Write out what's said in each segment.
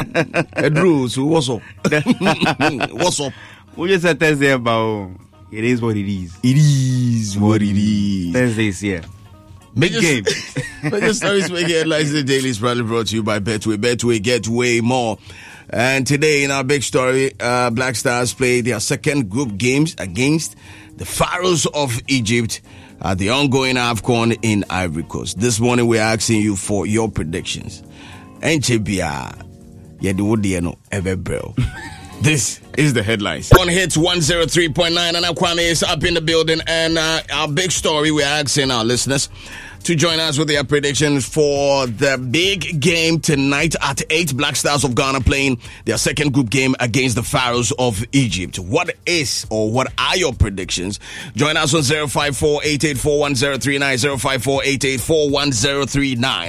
Edru, so what's up? what's up? We just said Thursday about it is what it is. It is what it is. Thursday is here. Major, game. major stories making headlines. The daily is proudly brought to you by Betway. Betway, get way more. And today in our big story, uh, Black Stars play their second group games against the Pharaohs of Egypt at the ongoing AFCON in Ivory Coast. This morning we're asking you for your predictions. Enchebia, yɛde wo deɛ no ɛbɛbrɛw this is the headlines. On hits 103.9, and Kwame is up in the building. And uh, our big story, we're asking our listeners to join us with their predictions for the big game tonight at 8 Black Stars of Ghana playing their second group game against the Pharaohs of Egypt. What is or what are your predictions? Join us on 054 884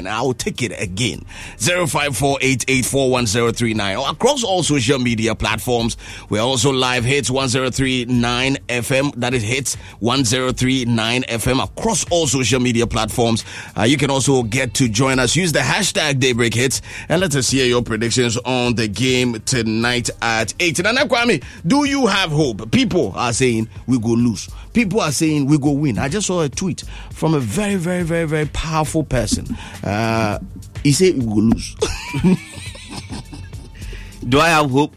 I will take it again. 054 or across all social media platforms. We're also live hits 1039 FM. That is hits 1039 FM across all social media platforms. Uh, you can also get to join us. Use the hashtag Daybreak Hits and let us hear your predictions on the game tonight at 8. And Kwame, do you have hope? People are saying we go lose. People are saying we go win. I just saw a tweet from a very, very, very, very powerful person. Uh, he said we go lose. Do I have hope?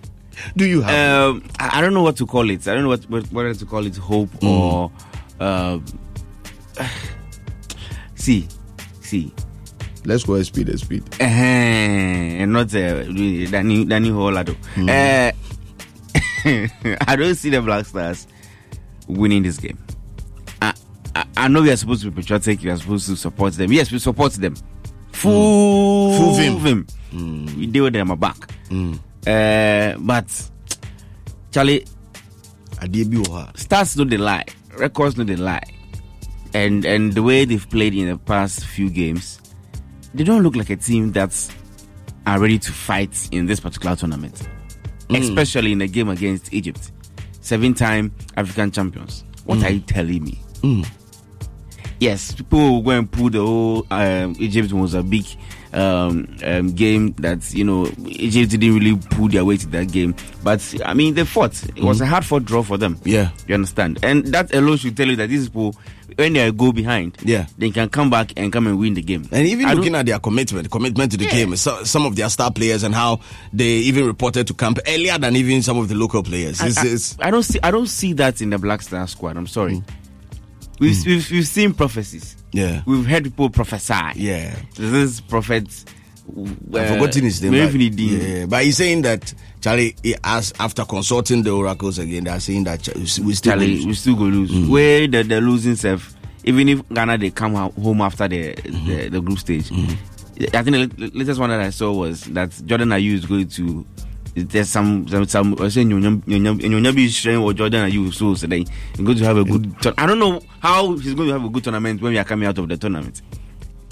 Do you have? Um, I I don't know what to call it. I don't know what what- whether to call it hope or. Uh, see, see, Let's go speed and speed. uh and not uh, Danny Danny Holado. Uh, I don't see the Black Stars winning this game. I, I, I know we are supposed to be patriotic. We are supposed to support them. Yes, we support them. Full, Full vim. vim. We deal with them back. Uh, but Charlie, wɔ hɔ a- stats no they lie, records no they lie, and and the way they've played in the past few games, they don't look like a team that's are ready to fight in this particular tournament, especially in a game against Egypt, seven-time African champions. What are you telling me? yes, people will go and pull the whole um, Egypt Mozambique um, um, game that you know Egypt didn't really pull their weight in that game. But I mean, they fought. It was a hard fought draw for them. Yeah. you understand, and that alone should tell you that these people, when they go behind, Yeah. they can come back and come and win the game. And even I looking at their commitment, commitment to the game, so, some of their star players and how they even reported to camp earlier than even some of the local players. I, it's, I, I don't see I don't see that in the Black Star squad. I'm sorry. Mm. We've, mm. we've we've seen prophecies. Yeah. We've heard people prophesy. yeah. This prophet. I've forgotten his name. But- yeah, but he's saying that Charlie, he as after consulting the oracles again, they're saying that we still Charlie, lose. we still go lose. Mm. Where the, the losing self, even if Ghana they come home after the, Mm-hmm. the the group stage. I think the latest one that I saw was that Jordan Ayew is going to. There's some some some I say Nyonyabi is sharing or Jordan Ayew so today he's going to have a good. Tour- I don't know how he's going to have a good tournament when we are coming out of the tournament.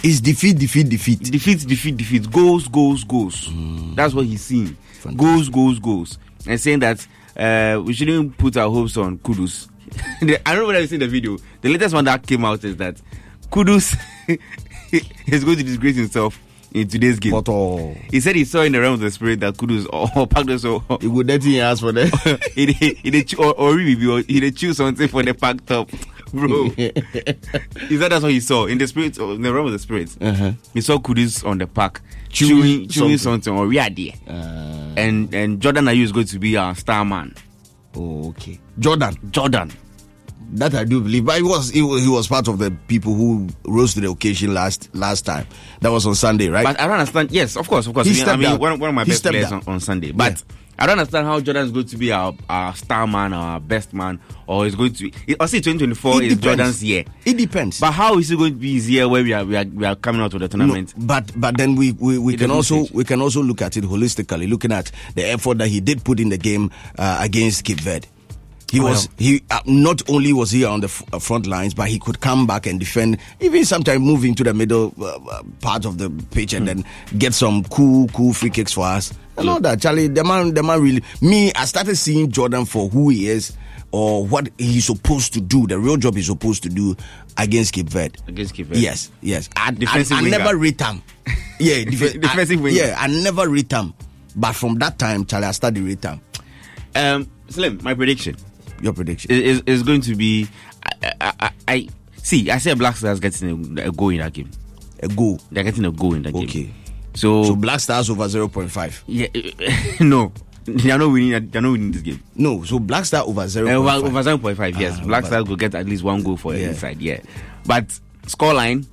It's defeat, defeat, defeat. Defeat, defeat, defeat. Goals, goals, goals. That's what he's seeing. Goals, goals, goals. And saying that uh, we shouldn't put our hopes on Kudus. I don't know whether you seen the video. The latest one that came out is that Kudus is going to disgrace himself in today's game. But oh, He said he saw in the realm of the spirit that Kudus or, or so he would him ask for that. he he chew- or or or he dey choose something for the packed up, bro. Is that that's what he saw in the spirit, or in the realm of the spirits? Uh-huh. He saw Kudus on the park Chewing chewing chewing something. something, or yeah, there. Uh, and and Jordan Ayew is going to be our star man. oh, okay. Jordan, Jordan, that I do believe, but he was, he was he was part of the people who rose to the occasion last last time. That was on Sunday, right? but I don't understand. Yes, of course, of course. He I mean, I stepped mean one, one of my He best stepped players on, on Sunday, but. Yeah. I don't understand how Jordan is going to be our, our star man, our best man, or is going to. Be, I see 2024 is. Jordan's year. It depends. But how is it going to be his year where we are we are, we are coming out of the No, tournament? but but then we we, we It can also change. we can also look at it holistically, looking at the effort that he did put in the game uh, against Cape Verde. He Oh, was he uh, not only was he on the f- uh, front lines, but he could come back and defend. Even sometimes move into the middle uh, uh, part of the pitch and then get some cool cool free kicks for us. And all that, Charlie. The man, the man really. Me, I started seeing Jordan for who he is or what he's supposed to do. The real job he's supposed to do against Cape Verde. Against Cape Verde. Yes, yes. I, I, Defensive I winger. never rate him. Yeah, def- Defensive I, winger. Yeah, I never rate him. But from that time, Charlie, I started rate him. Um, Slim, my prediction Your prediction? is, is, is going to be. I, I, I, see. I say Black Stars getting a, a goal in that game. A goal. They're getting a goal in that game. Okay. So, So Black Stars over 0.5. yeah, no, they're not winning. They're not winning this game. No, so Black Star over 0.5. Uh, over, over seven point five. Yes, Ah, Black Stars will get at least one goal for Yeah. inside. Yeah, but scoreline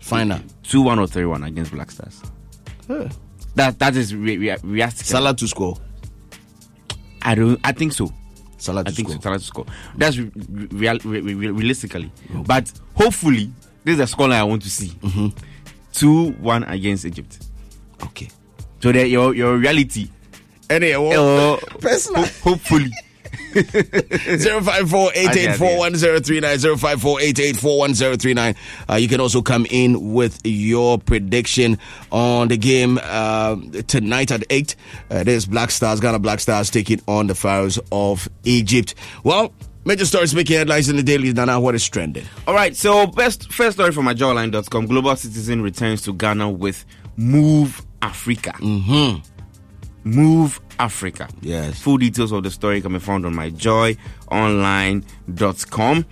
Final. two one or three one against Black Stars. Huh. That that is re- re- realistic. Salah to score. I don't. I think so. Salah I think score. Salah to score. That's re- real, re- re- realistically. But hopefully, this is a scoreline I want to see. Mm-hmm. Two one against Egypt. Okay. So that your your reality. Anyway, Uh, personal. ho- hopefully. 054-884-1039, 054-884-1039. Uh, you can also come in with your prediction on the game uh, tonight at 8. Uh, there's Black Stars, Ghana Black Stars taking on the Pharaohs of Egypt. Well, major stories making headlines in the daily. Nana, what is trending? All right. So best first story from majorline.com. Global citizen returns to Ghana with Move Africa. Mm-hmm. Move Africa. Yes. Full details of the story can be found on myjoyonline.com.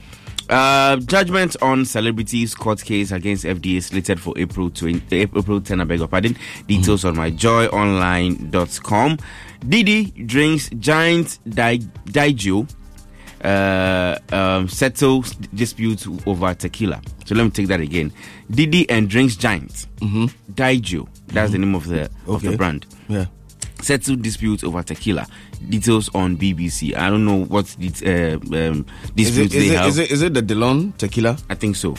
Uh, judgment on celebrities court case against FDA slated for April 20, April 10. I beg your pardon. Details on myjoyonline.com. Diddy drinks giant di- Diageo uh, um, settles dispute over tequila. So let me take that again. Diddy and drinks giant mm-hmm. Diageo. That's the name of the of the brand Yeah. Settle dispute over tequila. Details on BBC. I don't know what the, uh, um, Is disputes it, is, they it, have. is, it, is it the Delon tequila? I think so.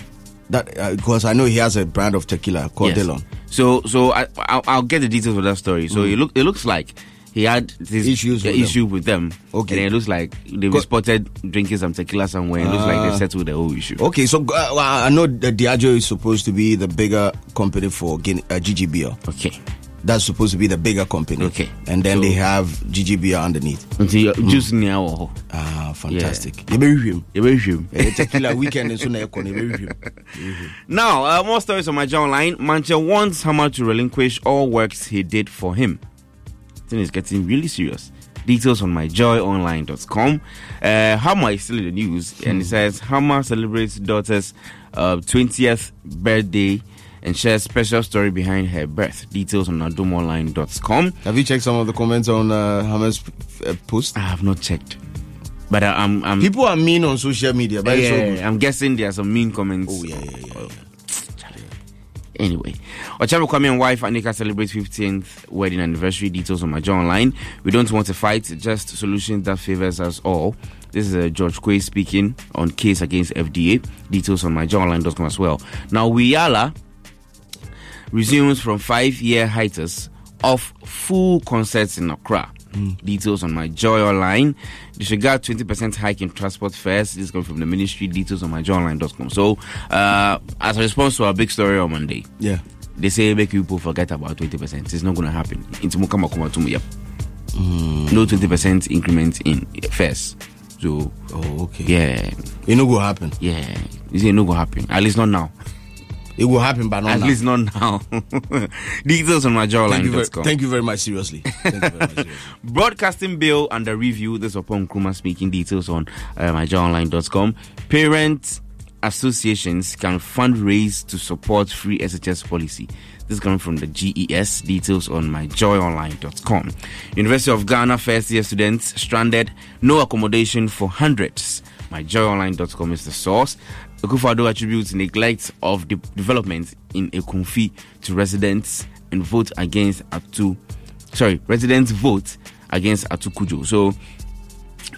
That Because I know he has a brand of tequila called Yes. Delon. So, so I, I'll, I'll get the details of that story. So it look, it looks like he had this Mm. Issues uh, with them. issue with them. Okay. and it looks like they've spotted drinking some tequila somewhere. It looks like Ah. they've settled the whole issue. Okay, so uh, I know that Diageo is supposed to be the bigger company for Guinea, uh, GGBL. Okay. That's supposed to be the bigger company. Okay. And then So- they have GGBR underneath. nti juice ni awɔ hɔ Ah, fantastic. Yɛbɛhwɛ Eh, tequila weekend nso na ɛkɔ no yɛbɛhwehwɛ. Now, uh, more stories on my Joy Online. Manche wants Hammer to relinquish all works he did for him. Thing is getting really serious. Details on myjoyonline.com. Uh, Hammer is still in the news, and it says Hammer celebrates daughter's uh, 20th birthday and shares special story behind her birth. Details on adomonline.com. Have you checked some of the comments on uh, Hammer's uh, post? I have not checked, but I, I'm, I'm People are mean on social media, but it's so yeah, I'm guessing there are some mean comments. Oh, yeah, yeah, yeah. yeah. Anyway, Okyeame Kwame and wife Anika celebrate 15th wedding anniversary. Details on my Joy Online. We don't want to fight, just solutions that favors us all. This is uh, George Quaye speaking on case against FDA. Details on myjoyonline.com as well. Now, Wiala resumes from five-year hiatus of full concerts in Accra. Details on my Joy Online. Disregard 20% hike in transport fares. This is coming from the ministry. Details on myjoyonline.com. So, uh, as a response to our big story on Monday, Yeah. they say make people forget about 20%. It's not going to happen. Mukama Kumatumu, yep. No 20% increment in fares. So, Oh, okay. yeah, It no go happen. yeah. This ain't no going to happen. At least not now. It will happen, but not At now. least not now. Details on Thank you, very, myjoyonline.com. thank you very much. Seriously. Thank you very much. Seriously. Broadcasting bill under review. This is Oppong Nkrumah speaking. Details on uh, myjoyonline.com. Parent associations can fundraise to support free SHS policy. This is coming from the GES. Details on myjoyonline.com. University of Ghana first year students stranded. No accommodation for hundreds. Myjoyonline.com is the source. Akufo-Addo attributes neglect of de- development in Ekumfi to residents and vote against Atu sorry, residents vote against Ato Cudjoe. So,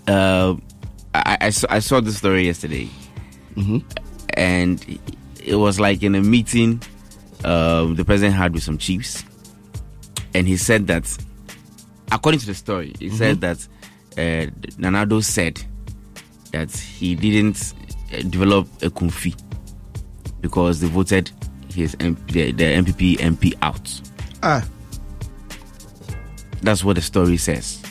uh, I, I, saw, I saw the story yesterday, and it was like in a meeting um, the president had with some chiefs, and he said that, according to the story, he said that uh, Nana Addo said that he didn't develop a Kumfi because they voted his MP, the, the NPP MP out. ah. That's what the story says.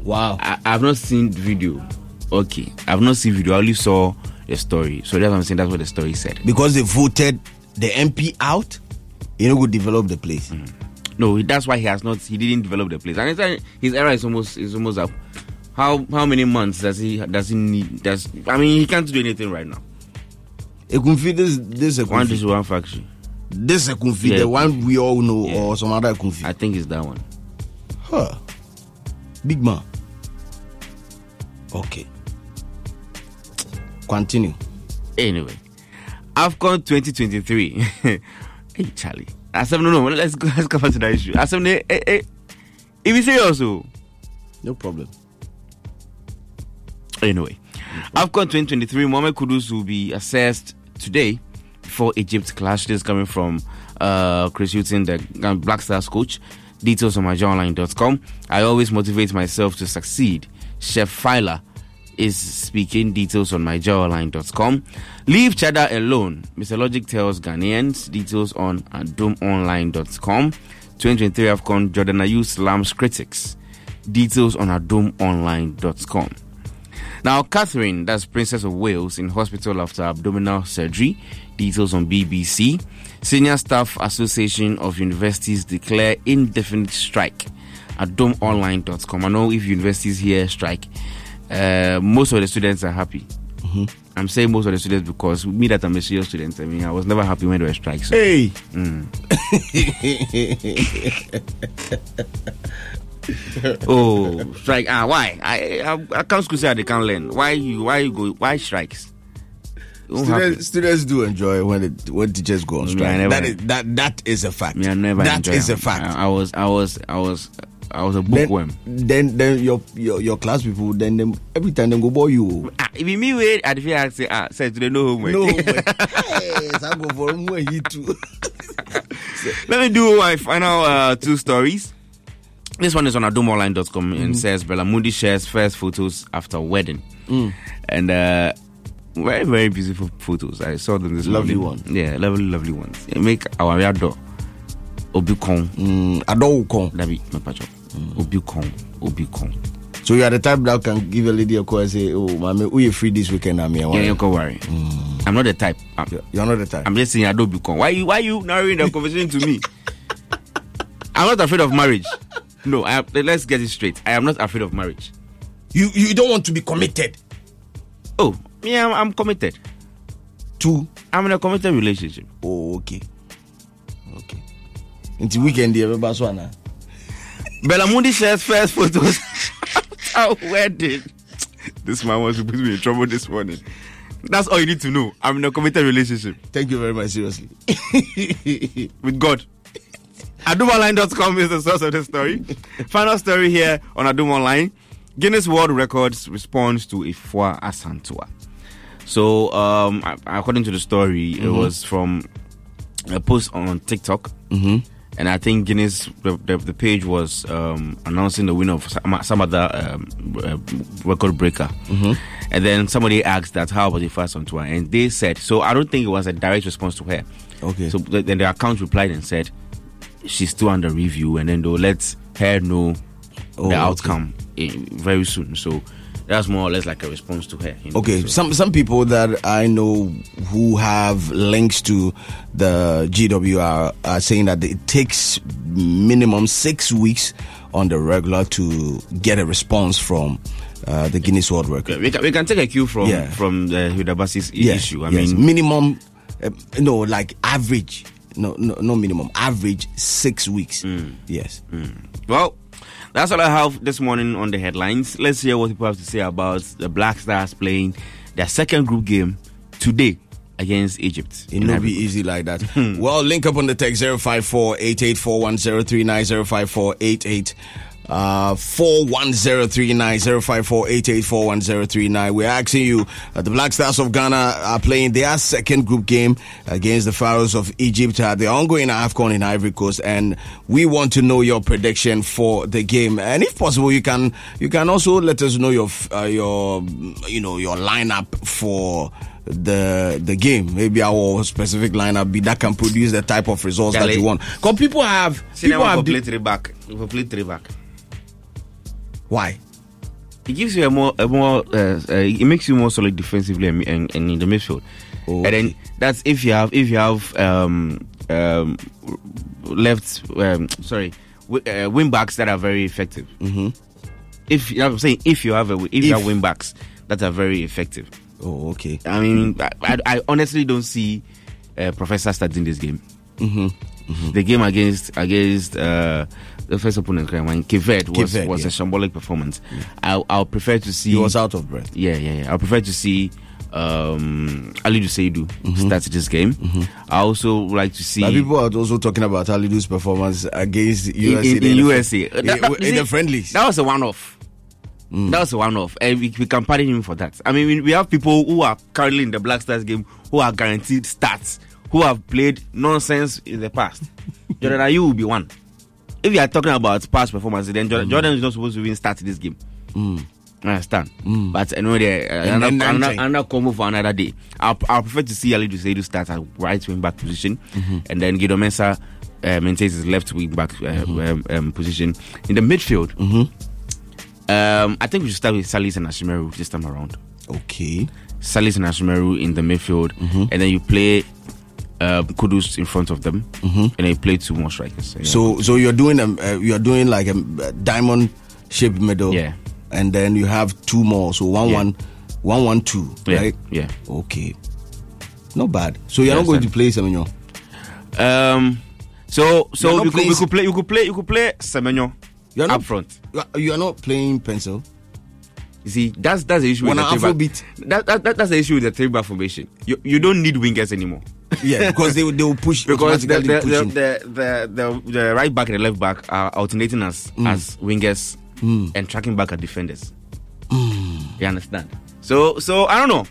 Wow. I, I've not seen the video. Okay, I've not seen video. I only saw the story. So that's what I'm saying. That's what the story said. Because they voted the MP out, you know, could develop the place. No, that's why he has not. He didn't develop the place, and his era is almost is almost up. How how many months does he does he need? Does I mean he can't do anything right now. Ekumfi, this this is One Ekumfi. dish, one factory. This is Ekumfi, Yeah, the one we all know, Yeah. or some other Ekumfi. I think it's that one. Huh. Big man. Okay. Continue. Anyway, AFCON 2023. hey Charlie, Asem no no. Let's go. Let's come back to that issue. Asem ne. Hey hey. If you say also. Oh. No problem. Anyway, AFCON 2023, Mohamed Kudus will be assessed today before Egypt clash. This is coming from uh, Chris Hughton, the Black Stars coach. Details on myjoyonline.com. I always motivate myself to succeed. Chef Faila is speaking. Details on myjoyonline.com. Leave cheddar alone. Mr. Logic tells Ghanaians. Details on adomonline.com. 2023 AFCON Jordan Ayew slams critics. Details on adomonline.com. Now, Catherine, that's Princess of Wales, in hospital after abdominal surgery. Details on BBC. Senior Staff Association of Universities declare indefinite strike at domeonline.com. I know if universities here strike, uh, most of the students are happy. I'm saying most of the students because me that I'm a serious student, I mean, I was never happy when there were strikes. So. Hey. Oh, strike! Ah, why? I I, I can't school say they can't learn. Why you? Why you go? Why strikes? It won't happen. Students, students do enjoy when it, when teachers go on strike. never- that is that that is a fact. Me, I never That enjoy is a fact. I, I was, I was, I was, I was a bookworm. then then your, your your class people then them every time they go boy you. Ah, if you me wait, I'd feel like say, ah, say today no homework. No, yes, I go for he too. Let me do my final uh, two stories. This one is on adomonline.com and says Belamundi shares first photos after wedding. And uh, very, very beautiful photos. I saw them this Lovely morning. one. Yeah, lovely, lovely ones. Make our door. Obi Kong. Mm, Adol Kong. That be Mepacho. Obi Kong. Obi Kong. So you are the type that can give a lady a call and say, "Oh, mommy, we are free this weekend." I'm here. Yeah, you can worry. I'm not the type. I'm, You're not the type. I'm just saying I don't become. Why you why you narrowing the conversation to me? I'm not afraid of marriage. No, I, let's get it straight. I am not afraid of marriage. you you don't want to be committed Oh, yeah, I'm, I'm committed. to. I'm in a committed relationship. Oh, okay, okay. Until weekend, everybody so na. Belamundi shares first photos wedding. This man wants to put me in trouble this morning. That's all you need to know. I'm in a committed relationship Thank you very much. Seriously. with God. AdomOnline.com is the source of this story. Final story here on Adom Online. Guinness World Records responds to Afua Asantewaa. So, um, according to the story, it was from a post on TikTok. Mm-hmm. And I think Guinness, the, the, the page was um, announcing the winner of some, some other um, uh, record breaker. And then somebody asked that, how about the first on tour? And they said, so I don't think it was a direct response to her. Okay. So th- then the account replied and said, she's still under review. And then they'll let her know Oh, the okay. outcome eh, very soon. So that's more or less like a response to her. you know, Okay, so- some some people that I know who have links to the GWR are saying that it takes minimum six weeks on the regular to get a response from uh, the Guinness World Record. we can, we can take a cue from Yeah. from the Hilda Baci's Yes, issue. I yes. mean, minimum, uh, no, like average, no, no, no minimum, average six weeks. Mm. Yes. Well, that's all I have this morning on the headlines. Let's hear what people have to say about the Black Stars playing their second group game today against Egypt. It not be easy like that. well, link up on the text 054 8841 054 88 uh 41039 054 8841 We're asking you uh, the Black Stars of Ghana are playing their second group game against the Pharaohs of Egypt. at the ongoing AFCON in Ivory Coast and we want to know your prediction for the game. And if possible you can you can also let us know your uh, your you know your lineup for the the game. Maybe our specific lineup be that can produce the type of results that you want. Because people have See, people have di- play three back. We play three back. Why? It gives you a more, a more, uh, uh, it makes you more solid defensively and, and, and in the midfield. Oh, And then that's if you have, if you have, um, um, left, um, sorry, wi- uh, wing backs that are very effective. Mm-hmm. If I'm saying, if you have a, if, you have wing backs that are very effective. Oh, okay. I mean, I, I, I honestly don't see uh, Professor starting this game. Mm-hmm. The game against against uh, the first opponent, Verde was, Verde, was yeah. a shambolic performance. I I'll prefer to see. He was out of breath. Yeah, yeah, yeah. I prefer to see um, Ali Seidu Mm-hmm. start this game. I also like to see But people are also talking about Alidu's performance against in, USA. in, in USA in, That- that- in you the friendlies. That was a one-off. Mm. That was a one-off, and we, we can pardon him for that. I mean, we, we have people who are currently in the Black Stars game who are guaranteed starts, who have played nonsense in the past. Jordan Ayew will be one. If you are talking about past performance, then Jordan, Mm. Jordan is not supposed to even start this game. I understand. But I know the uh, And another, another, another combo for another day. I'll, I'll prefer to see Alidu Seidu start at right wing back position, Mm-hmm. and then Gideon Mensah uh, maintains his left wing back uh, Mm-hmm. um, um, position. In the midfield, um, I think we should start with Salis and Ashimeru this time around. Okay. Salis and Ashimeru in the midfield, Mm-hmm. and then you play um, Kudus in front of them, and then you play two more strikers. Yeah. Mm-hmm. So so you're doing a uh, you're doing like a uh, diamond shaped middle. Yeah. And then you have two more. So one Yeah. one one one two. yeah, Right. yeah. Okay. Not bad. So you're Yeah, not going to play Semenyo. Um, so so you could, we could play you could play you could play Semenyo You're not up front. You are- not playing Paintsil. You see, that's that's the issue with the an three back. Afrobeat- That, that, that, that's the issue with the three formation. You you don't need wingers anymore. Yeah, because they will- they will push because the the, the, pushing. the, the, the, the right back and the left back are alternating as Mm. as wingers and tracking back at defenders. Mm. You understand? So so I don't know.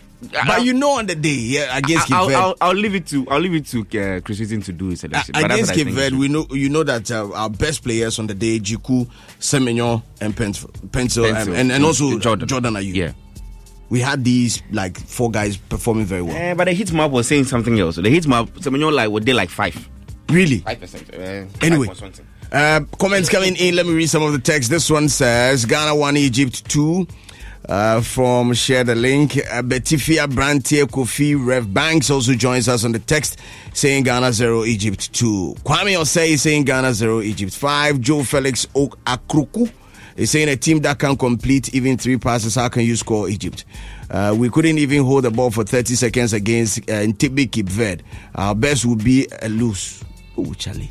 but you know on the day yeah, against I'll, Cape I'll, Verde. I'll, I'll leave it to I'll leave it to uh, Chris Whittington to do his selection. Uh, against Cape Verde, we know you know that uh, our best players on the day, Djiku, Semenyo, and Paintsil, Paintsil, and, Paintsil. and, and also Jordan. Jordan Ayew. Yeah. We had these like four guys performing very well. Eh, but the hit map was saying something else. The hit map, Semenyo like what they like five. Really? Five percent. Uh, Anyway. Uh, comments coming in. Let me read some of the text. This one says Ghana 1, Egypt 2. Uh, from Share the Link. Uh, Betifia Brantier Kofi Rev Banks also joins us on the text saying Ghana 0, Egypt 2. Kwame Osei saying Ghana 0, Egypt 5. Joe Felix Oak Akruku is saying a team that can complete even three passes. How can you score Egypt? Uh, we couldn't even hold the ball for 30 seconds against uh, Ntebe Cape Verde. Our best would be a lose. Oh, Charlie.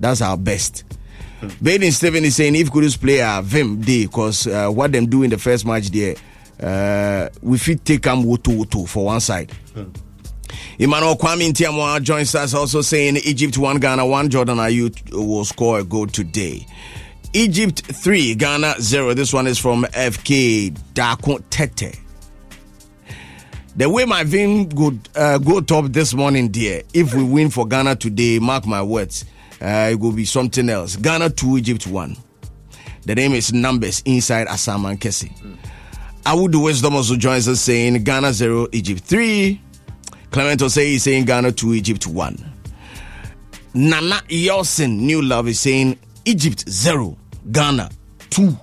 That's our best. Baden Steven is saying if Kudus play a Vim day because uh, what them do in the first match there, uh, we fit take them woto woto for one side. Emmanuel Kwame Ntiamwa joins us also saying Egypt 1, Ghana 1, Jordan Ayew will score a goal today. Egypt 3, Ghana 0. This one is from FK Dako Tete. The way my Vim go, uh, go top this morning, dear, if we win for Ghana today, mark my words, uh, it will be something else. Ghana 2, Egypt 1. The name is Numbers inside Asamankese. Awudu Wisdom also joins us saying Ghana 0, Egypt 3. Clement Osei is saying Ghana 2, Egypt 1. Nana Yelson, New Love, is saying Egypt 0, Ghana 2.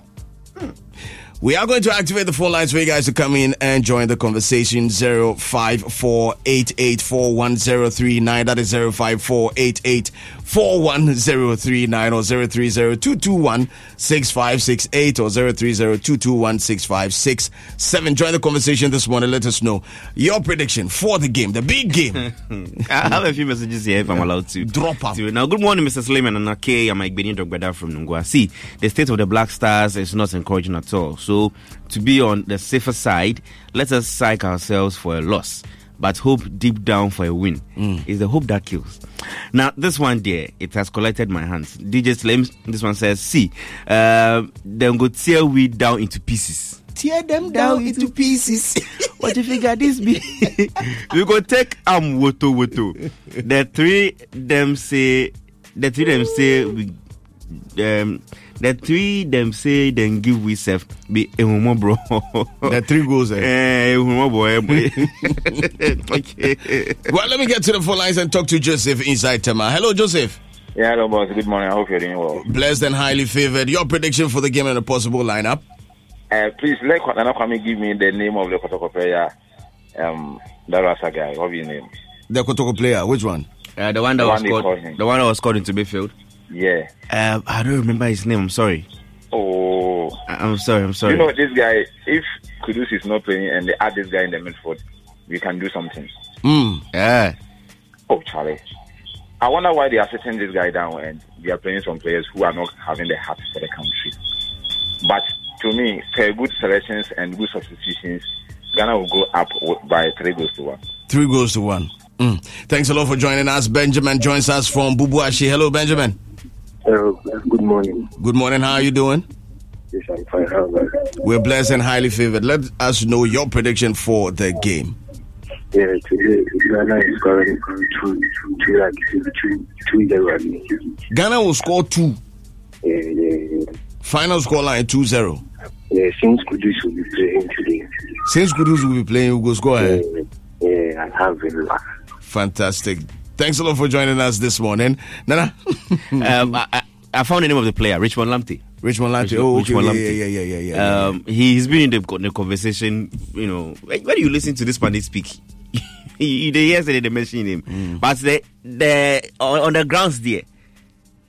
We are going to activate the phone lines for you guys to come in and join the conversation. 0548841039. That is 0548841039 or 0302216568 or 0302216567. Join the conversation this morning. Let us know your prediction for the game, the big game. I have a few messages here if I'm allowed to. Drop to- Now, good morning, Mr. Slayman and Ake. I'm Mike Benin Dogbeda from Nungua. See, the state of the Black Stars is not encouraging at all. So, to be on the safer side, let us psych ourselves for a loss, but hope deep down for a win. It's the hope that kills. Now, this one there, it has collected my hands. DJ Slim, this one says, see, uh, then go tear we down into pieces. Tear them down into pieces. What do you figure this be? we go take am woto woto. The three them say the three them say we um the three them say then give we self be ehumo bro. the three goals. Eh? Eh ehumo boy. okay. Well, let me get to the phone lines and talk to Joseph inside Tema. Hello, Joseph. Yeah, hello, boss. Good morning. I hope you're doing well. Blessed and highly favored. Your prediction for the game and the possible lineup? Uh, please let Nana Kwame give me the name of the Kotoko player. Um, that Rasa guy. What's his name? The Kotoko player. Which one? Uh, the one that The was one called called the one that was called into Bayfield. Yeah. Uh, I don't remember his name. I'm sorry. Oh, I- I'm sorry. I'm sorry. you know this guy. If Kudus is not playing and they add this guy in the midfield, we can do something. Mm. yeah. Oh, Charlie. I wonder why they are sitting this guy down and they are playing some players who are not having the heart for the country. But to me, per good selections and good substitutions, Ghana will go up by three goals to one. Three goals to one. Mm. Thanks a lot for joining us. Benjamin joins us from Bubuashi. Hello, Benjamin. Hello, good morning. Good morning. How are you doing? Yes, I'm fine. How about you? We're blessed and highly favored. Let us know your prediction for the game. Yeah, today Ghana is scoring two, two, two, like two, two zero. Ghana will score two. Yeah, yeah, yeah. Final score line 2 0. Yeah, since Kudus will be playing today. Since Kudus will be playing, we'll go score. Yeah, yeah, I have a. Fantastic. Thanks a lot for joining us this morning. Nana, um, I, I- found the name of the player, Richmond Lamptey. Richmond Lamptey. Oh, okay. Richmond yeah, Lamptey. yeah, yeah, yeah, yeah, yeah. Um, he, he's been in the, the conversation, you know, when you listen to this man they speak, you they yesterday they mentioned him, Mm. but the the on, on the grounds there,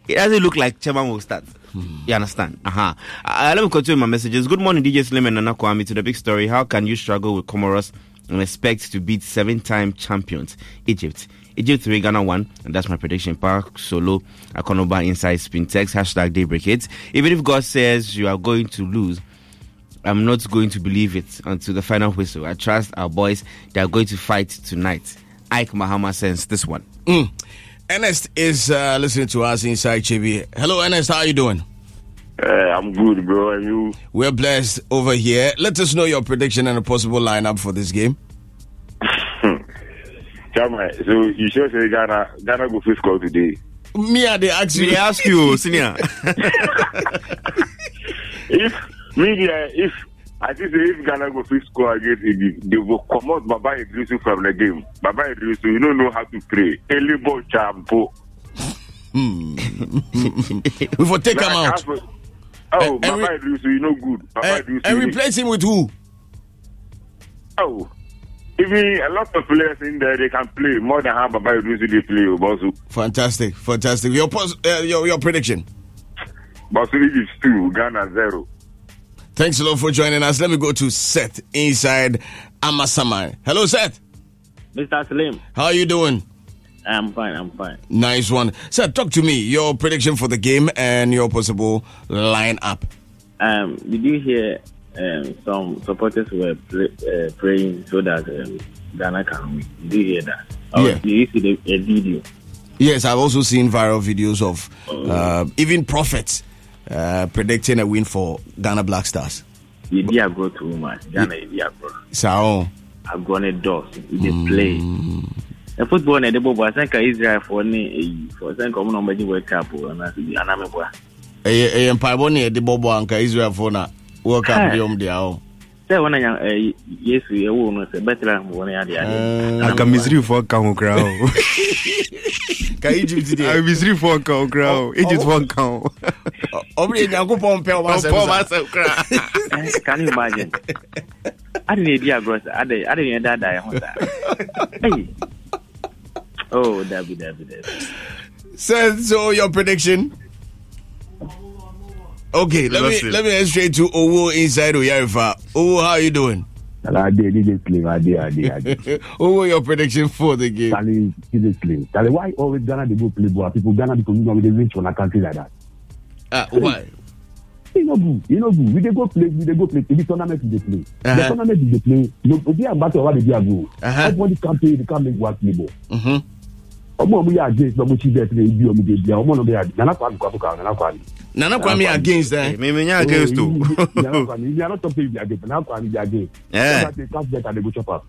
it doesn't look like Chairman will start. Hmm. You understand? Uh-huh. Uh, let me continue my messages. Good morning, DJ Slim and Nana Kwame. To the big story, how can you struggle with Comoros and expect to beat seven-time champions Egypt? Egypt 3, Ghana 1, and that's my prediction. Park Solo, Akonoba Inside Spin Text, hashtag Daybreak Hits. Even if God says you are going to lose, I'm not going to believe it until the final whistle. I trust our boys. They are going to fight tonight. Ike Mahama sends this one. Mm. Ernest is uh, listening to us inside Chibi. Hello, Ernest. How are you doing? Uh, I'm good, bro. And you? We're blessed over here. Let us know your prediction and a possible lineup for this game. Chama, so you sure say Ghana, Ghana go first score today? Me, I they ask you. They ask you, senior. If media, if I think if Ghana go fit score Egypt, they will come out Baba Idrisu from the game. Baba Idrisu, you don't know how to pray. Early ball champo. Hmm. we for take him out. Oh, and, Baba Idrisu, you know good. Baba and, Idrisu, and replace him with who? Oh, even a lot of players in there, they can play more than how Baba Iddrisu they play. Bosu. Fantastic, fantastic. Your uh, your your prediction? Bosu is two, Ghana zero. Thanks a lot for joining us. Let me go to Seth inside Amasaman. Hello, Seth. Mr. Slim. How are you doing? I'm fine. I'm fine. Nice one. Seth, talk to me. Your prediction for the game and your possible lineup. Um, did you hear um, some supporters were uh, praying so that um, Ghana can win? Did you hear that? Yeah. You see a video? Yes, I've also seen viral videos of oh. uh, even prophets uh, predicting a win for Ghana Black Stars. Yedi agro much. Ghana agro. Sao. Agro ne dos. They play. The football na de bobo asan ka Israel for ne eyi for asan ka ọmọ na ọmọ ẹni World Cup o ana si ana mi bọ. Ẹyẹ ẹyẹ mpaebọ ne de bobo anka Israel for na World Cup de ọmọ de ahọ. Sẹ wọn na Yesu ewu no sẹ Bethlehem wọn na yade ade. Eh. Aka Misiri fọ ka ho kra o. Ka Egypt de. Aka Misiri fọ ka ho kra o. Oh, Egypt oh. fọ ka ho. Ọmọ yẹn nyanko pọ mpẹ ọmọ asẹm sa. Ọmọ asẹm kra. Eh, can you imagine? Ade na edi agorɔ sa ade ade na ɛda da yɛ ho sa. Hey. Oh, Dabi, Dabi, Dabi. So, so your prediction? Okay, let me let me head straight to Owo inside Oyarifa. Owo, how are you doing? I did, did Slim. I did, I did, I did. Owo, your prediction for the game? Charlie, did Slim. Charlie, why always Ghana they go play ball? People Ghana because you know they reach from a country like that. Ah, uh, why? You know, good. You know, good. We they go play. We they go play. The tournament they play. Uh-huh. The tournament they play. No, we are battle what they do. Uh-huh. Everybody can play. They can't make one play ball. Mm-hmm. Ọmọ ọmọ yà against ọmọ chi bẹẹ tẹ ibi ọmọ bẹẹ bia ọmọ náà bẹẹ yà nana kwami kwafu kan nana kwami. nana kwami against ẹ. mi nya against o. nana kwami ibi anọ tọpẹ ibi against nana kwami ibi against. ẹ ẹ bet and they go chop am.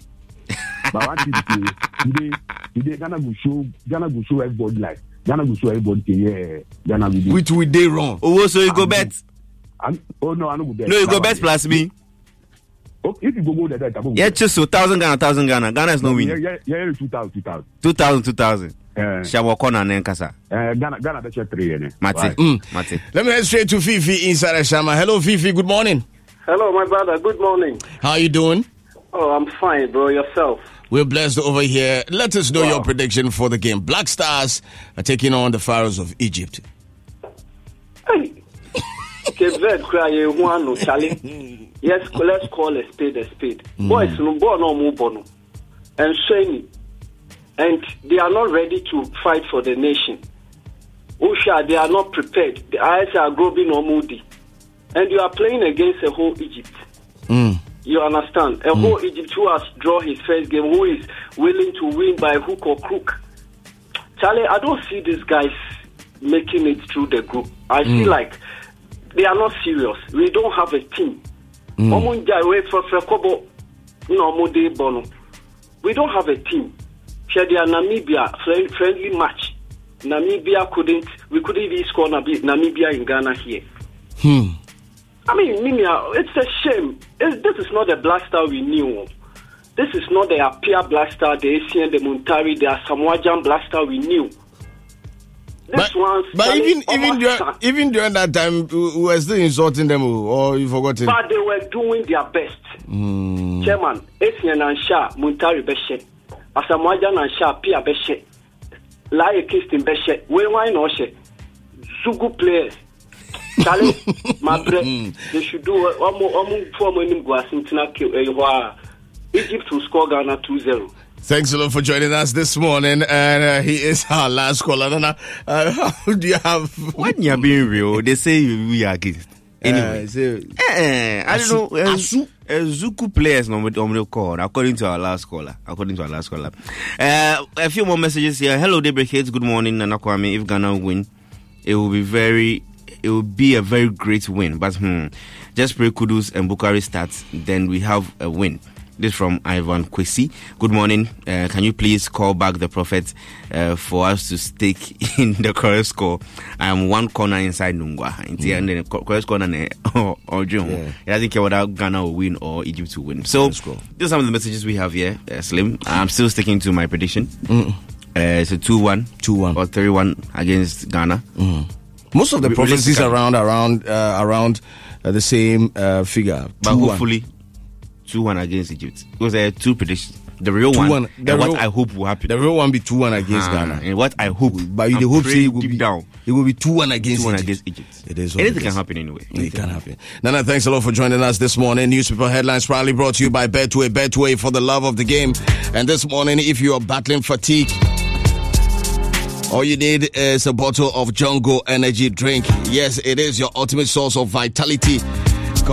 but one thing be today today ghana go show ghana go show everybody like ghana go show everybody say yeah ghana go dey. which we dey wrong. owó so you go bet. oh no i no go bet. no you go bet plus me. Oh, if you go go there, that go. Yeah, just so thousand Ghana, thousand Ghana. Ghana is no, no winning. Yeah, yeah, yeah, two thousand, two thousand. Two thousand, two thousand. Uh, Shawako na nenkasa. Uh, Ghana, Ghana, that's your three. Mate, Mm. Mate. Let me head straight to Fifi inside Shama. Hello, Fifi. Good morning. Hello, my brother. Good morning. How are you doing? Oh, I'm fine, bro. Yourself? We're blessed over here. Let us know Wow. your prediction for the game. Black Stars are taking on the Pharaohs of Egypt. Hey, Cape cry one no Charlie. Yes, let's call a spade a spade. Boys, no ball no move no. And Shani, and they are not ready to fight for the nation. Usha, they are not prepared. The eyes are growing or moody, and you are playing against a whole Egypt. Mm. You understand? A mm. whole Egypt who has drawn his first game, who is willing to win by hook or crook. Charlie, I don't see these guys making it through the group. I mm. feel like they are not serious. We don't have a team. Ọmọ ń jà ìwé fẹ́fẹ́ kọ́bọ̀ ní ọmọ dé bọ̀ nù. We don't have a team. Their Namibia friend, friendly match? Namibia couldn't, we couldn't even score Namibia in Ghana here. Hmm. I mean, Mimia, it's a shame. It's, this is not the Black Star we knew. This is not the Appiah Black Star, the Asian, the Muntari, the Samoajan Black Star we knew. This But, one's but even even during, even during that time, we we were still insulting them, oh, or you forgotten. But they were doing their best. Mm. Chairman, Asian and Shah, Muntari Beshe, Asamoah Gyan and Shah, Pia Beshe, Laryea Kingston Beshe, Wayne Oshe, Zugu players. Charlie, my breath, they should do one more, one more, four more, Guasintina, Egypt will score Ghana 2 0. Thanks a lot for joining us this morning, and uh, he is our last caller. Nana, uh, how do you have? When you're being real, they say we are against. Anyway. Uh, so- Eh, I don't know. uh, Zuku players no no call according to our last caller. According to our last caller, uh, a few more messages here. Hello, Daybreak Hits. Good morning, Nana Kwame. If Ghana win, it will be very, it will be a very great win. But hmm, just pray Kudus and Bukari starts, then we have a win. This from Ivan Kwesi. Good morning. Uh, can you please call back the prophet uh, for us to stick in the correct score? I am one corner inside Nungua. Mm. the correct corner or, or yeah. It doesn't care whether Ghana will win or Egypt will win. So these are some of the messages we have here. Uh, Slim, I'm still sticking to my prediction. Mm. Uh, it's a 2-1, 2-1 or 3-1 against Ghana. Mm. Most of the prophecies around around uh, around uh, the same uh, figure. But hopefully, two one against Egypt. It was a two predictions. The real one, one the real, what I hope will happen. The real one be two one against uh, Ghana. And what I hope, but the hope say it will be down. It will be two one against two one Egypt. against Egypt. It is. Anything can happen anyway. Anything. It can happen. Nana, thanks a lot for joining us this morning. Newspaper headlines proudly brought to you by Betway. Betway for the love of the game. And this morning, if you are battling fatigue. All you need is a bottle of Jungle energy drink. Yes, it is your ultimate source of vitality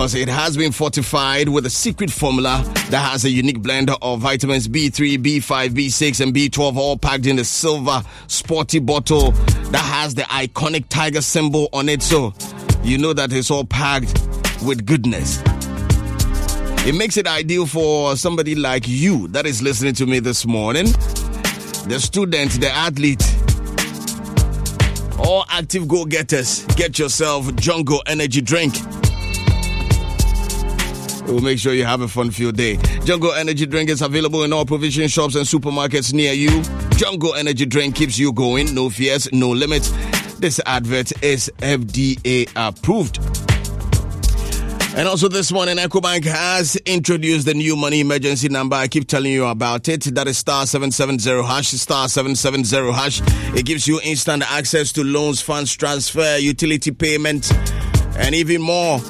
because it has been fortified with a secret formula that has a unique blend of vitamins B3, B5, B6, and B12, all packed in a silver sporty bottle that has the iconic tiger symbol on it. So you know that it's all packed with goodness. It makes it ideal for somebody like you that is listening to me this morning, the student, the athlete. All active go getters, get yourself Jungle Energy Drink. We'll make sure you have a fun filled day. Jungle Energy Drink is available in all provision shops and supermarkets near you. Jungle Energy Drink keeps you going, no fears, no limits. This advert is FDA approved. And also this morning, EcoBank has introduced the new money emergency number. I keep telling you about it. That is star 770 hash, star 770 hash. It gives you instant access to loans, funds, transfer, utility payment, and even more.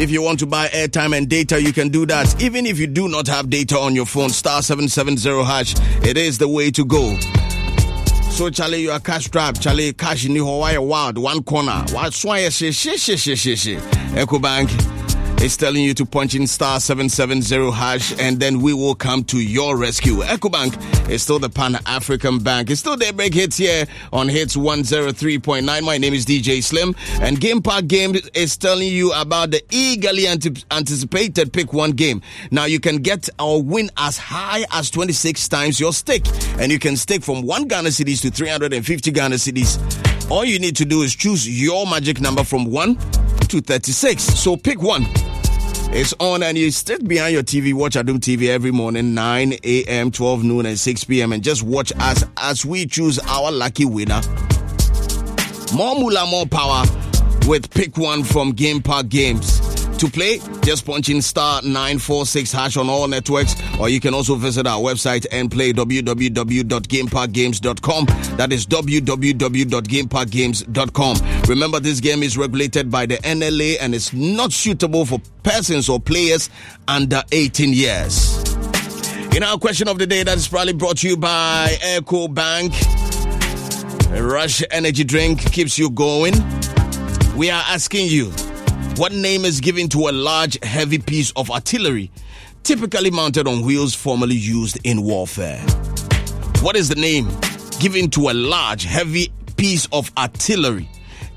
If you want to buy airtime and data, you can do that. Even if you do not have data on your phone, star 770 hash, it is the way to go. So, Charlie, you are cash strapped. Charlie, cash in the Hawaii wild, one corner. What's why? Eco Bank is telling you to punch in star 770 hash and then we will come to your rescue. EcoBank is still the Pan African Bank. It's still Daybreak Hits here on Hits 103.9. My name is DJ Slim and Game Park Game is telling you about the eagerly anticipated Pick One game. Now you can get or win as high as 26 times your stake and you can stake from 1 Ghana cedis to 350 Ghana cedis. All you need to do is choose your magic number from 1 to 36. So pick one. It's on and you sit behind your TV, watch Adom TV every morning, 9 a.m., 12 noon, and 6 p.m. and just watch us as we choose our lucky winner. More moolah, more power with Pick One from Game Park Games. To play, just punch in star 946 hash on all networks, or you can also visit our website and play www.gameparkgames.com. That is www.gameparkgames.com. Remember, this game is regulated by the NLA and is not suitable for persons or players under 18 years. In our question of the day, that is probably brought to you by Eco Bank. Rush Energy Drink keeps you going. We are asking you what name is given to a large, heavy piece of artillery, typically mounted on wheels formerly used in warfare? What is the name given to a large, heavy piece of artillery,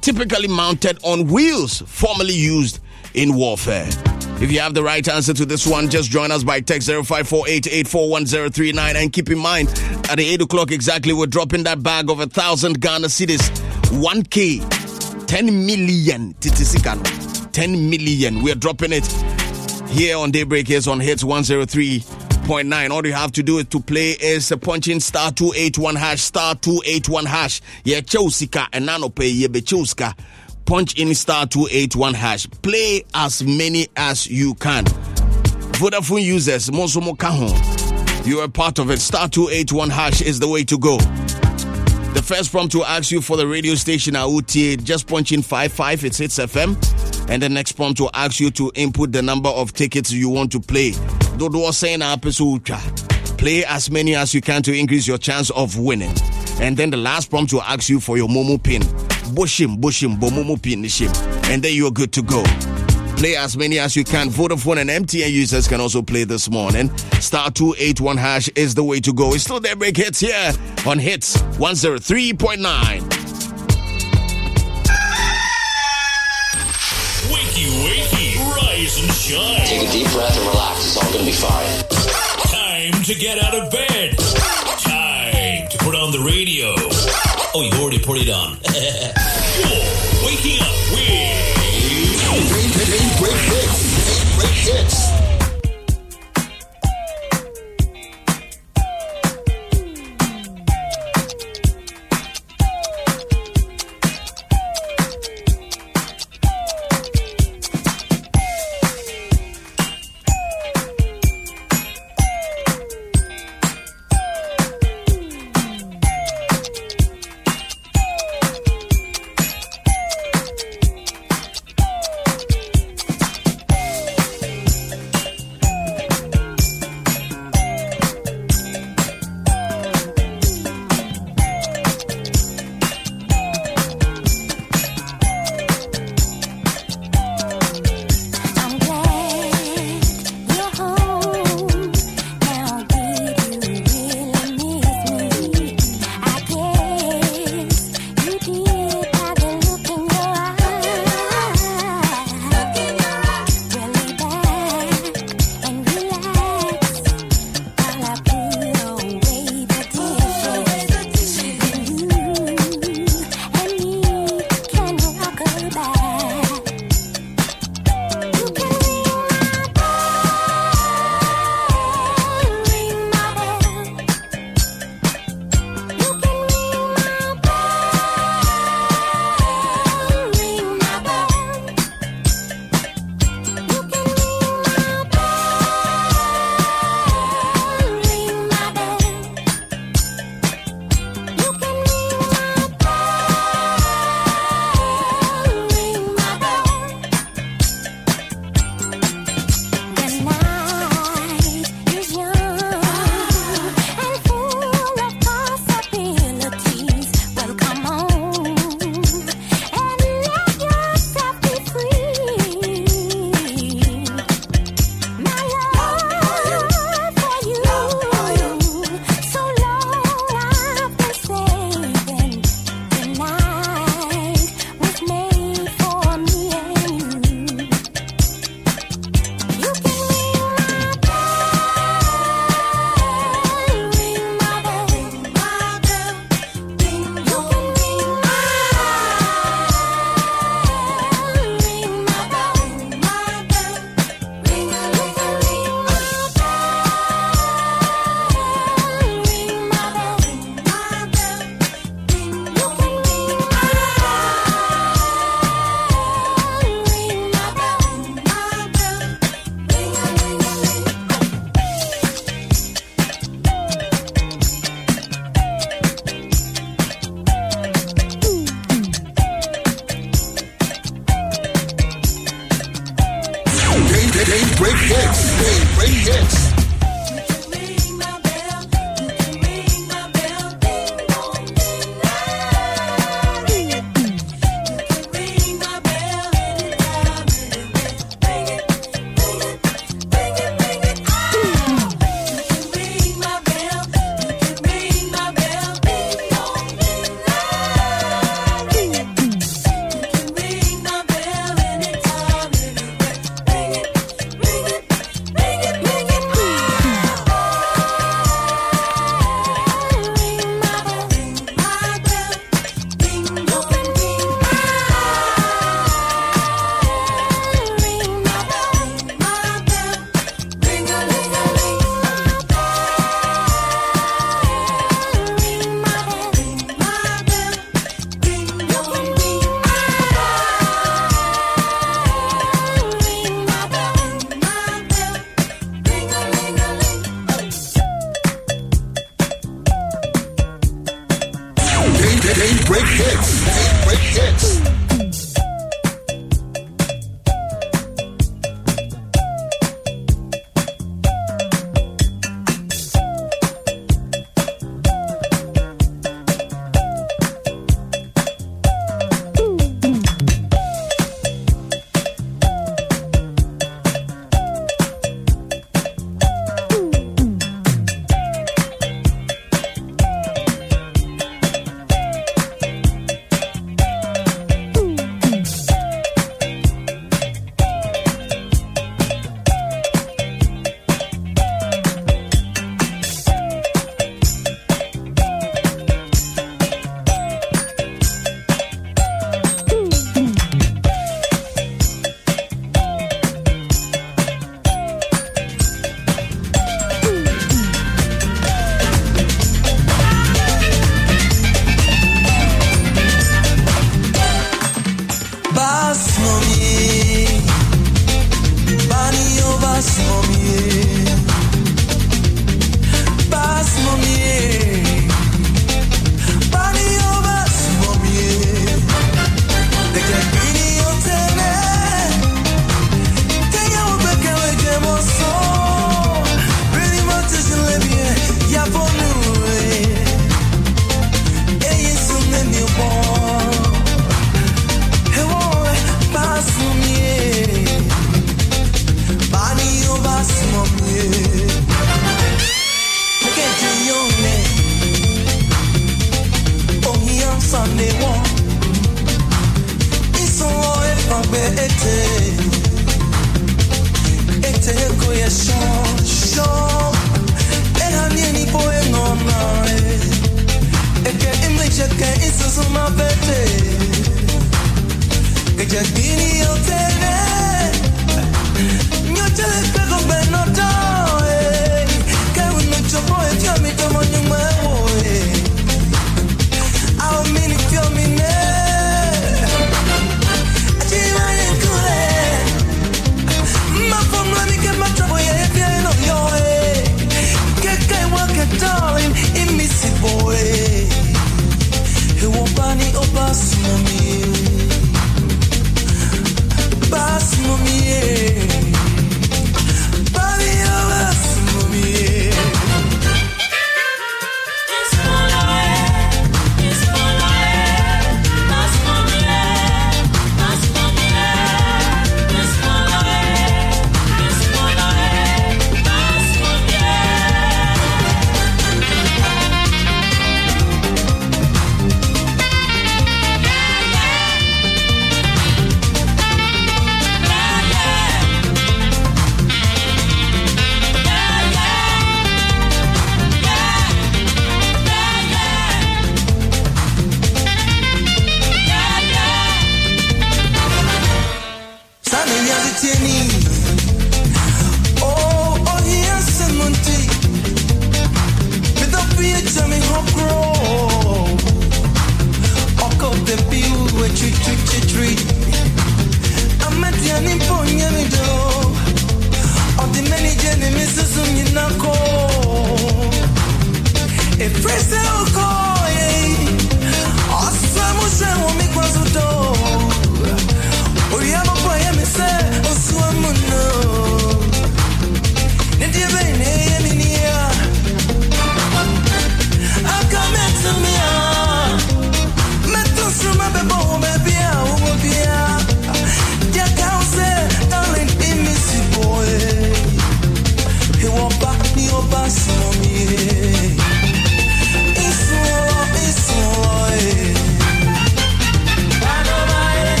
typically mounted on wheels formerly used in warfare? If you have the right answer to this one, just join us by text 0548841039 and keep in mind at the 8 o'clock exactly, we're dropping that bag of a thousand Ghana cedis, 1K, 10 million titisikano. 10 million. We're dropping it here on Daybreak is on hits 103.9. All you have to do is to play is punching star 281 hash, star 281 hash. Yeah, Chosika and Nanope, Yebechoska. Punch in star 281 hash. Play as many as you can. Vodafone users, Monsomo Kahon. You are part of it. Star 281 hash is the way to go. The first prompt will ask you for the radio station Auti. Just punch in 55, it's Hits FM. And the next prompt will ask you to input the number of tickets you want to play. Dodo saying Play as many as you can to increase your chance of winning. And then the last prompt will ask you for your Momo pin. Bushim, bushim, bomomo pin, shim. And then you're good to go. Play as many as you can. Vodafone and MTN users can also play this morning. Star 281 hash is the way to go. It's still there, break hits here on Hits 103.9. Wakey, wakey, rise and shine. Take a deep breath and relax. It's all going to be fine. Time to get out of bed. Time to put on the radio. Oh, you already put it on. You're waking up with Great hits. Great hits.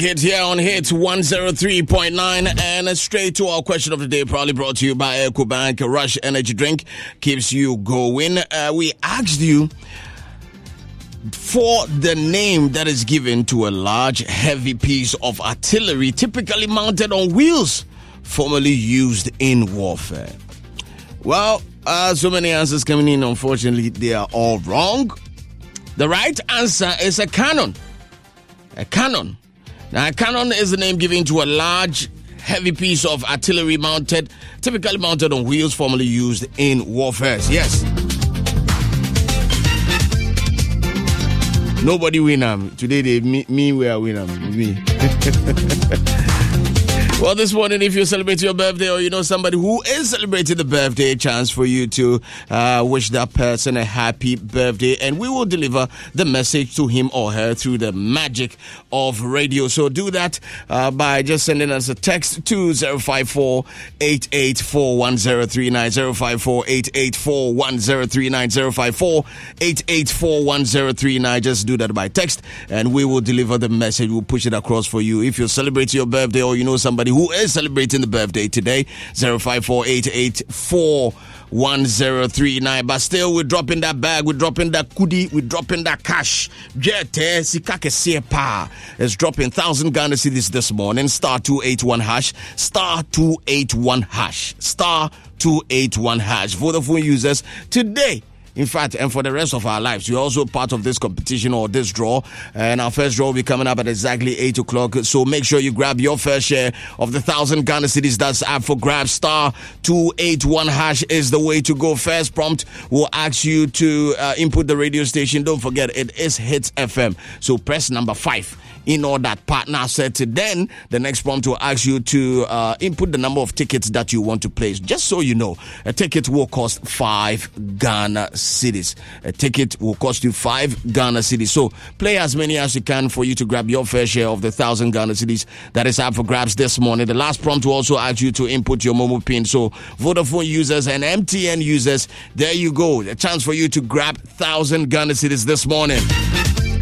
Hit here on Hits 103.9 and straight to our question of the day, probably brought to you by EcoBank. Rush Energy Drink keeps you going. Uh, we asked you for the name that is given to a large, heavy piece of artillery typically mounted on wheels, formerly used in warfare. Well, uh, so many answers coming in. Unfortunately, they are all wrong. The right answer is a cannon. A cannon. Uh, now, a cannon is the name given to a large, heavy piece of artillery mounted, typically mounted on wheels, formerly used in warfare. Yes. Nobody win them. Today, they me, me we are win 'em. Me. Well, this morning, if you celebrate your birthday or you know somebody who is celebrating the birthday, chance for you to uh, wish that person a happy birthday, and we will deliver the message to him or her through the magic of radio. So do that uh, by just sending us a text to 054 884 1039 054 884 1039 054 884 1039. Just do that by text, and we will deliver the message. We'll push it across for you. If you celebrate your birthday or you know somebody who is celebrating the birthday today, 054884 1039. But still, we're dropping that bag, we're dropping that kudi, we're dropping that cash. Is dropping 1,000 Ghana cedis this morning. Star 281 hash, star 281 hash, star 281 hash. Vodafone users today. In fact, and for the rest of our lives, you're also part of this competition or this draw. And our first draw will be coming up at exactly 8 o'clock. So make sure you grab your fair share of the 1,000 Ghana cedis that's up for grab. Star 281 hash is the way to go. First prompt will ask you to uh, input the radio station. Don't forget, it is Hits FM. So press number 5 in all that partner set. Then the next prompt will ask you to uh, input the number of tickets that you want to place. Just so you know, a ticket will cost five Ghana cedis. A ticket will cost you five Ghana cedis. So play as many as you can for you to grab your fair share of the thousand Ghana cedis that is up for grabs this morning. The last prompt will also ask you to input your Momo pin. So Vodafone users and MTN users, there you go. A chance for you to grab thousand Ghana cedis this morning.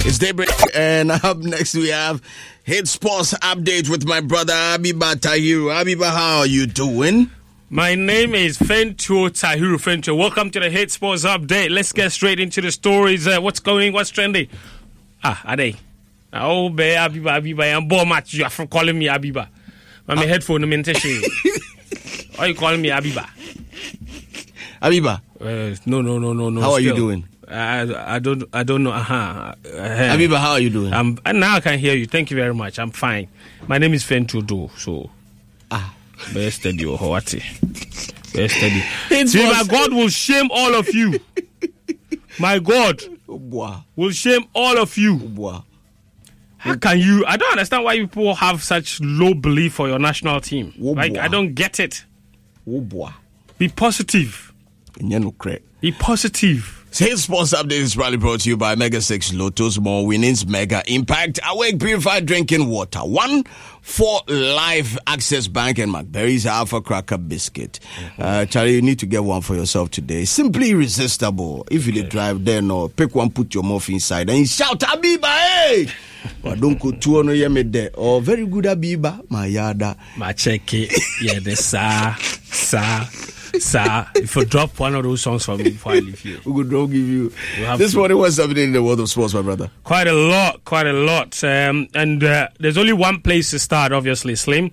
It's daybreak, and up next we have Hit Sports Update with my brother Abiba Tahiru. Abiba, how are you doing? My name is Fentuo Tahiru Fentuo. Welcome to the Hit Sports Update. Let's get straight into the stories. Uh, what's going? What's trending? Ah, Ade. Oh, be Abiba, Abiba. I'm born match. You are from calling me Abiba. I'm a headphone. I'm in Why you calling me Abiba? Abiba. Uh, no, no, no, no, no. How are you doing? I, I don't I don't know. Uh-huh. Uh, Abiba, how are you doing? I'm, now I can hear you. Thank you very much. I'm fine. My name is Fentudo. So ah, very steady, oh, what? Very steady. See, my God will shame all of you. My God will shame all of you. How can you? I don't understand why people have such low belief for your national team. Like I don't get it. Be positive. Be positive. Sales Sports Update is proudly brought to you by Mega 6 Lotus More Winnings Mega Impact Awake Purified Drinking Water. One for Life Access Bank and McBerry's Alpha Cracker Biscuit. Uh, Charlie, you need to get one for yourself today. Simply irresistible. If you dey drive there, no, pick one, put your mouth inside and shout, Abiba, hey! But don't go to no. Oh, very good Abiba, my yada. My check it. Yeah, the sa, sa, sa. If you drop one of those songs for me before I leave here. We could don't give you. This to. morning, what's happening in the world of sports, my brother? Quite a lot, quite a lot. Um, and uh, there's only one place to start, obviously, Slim,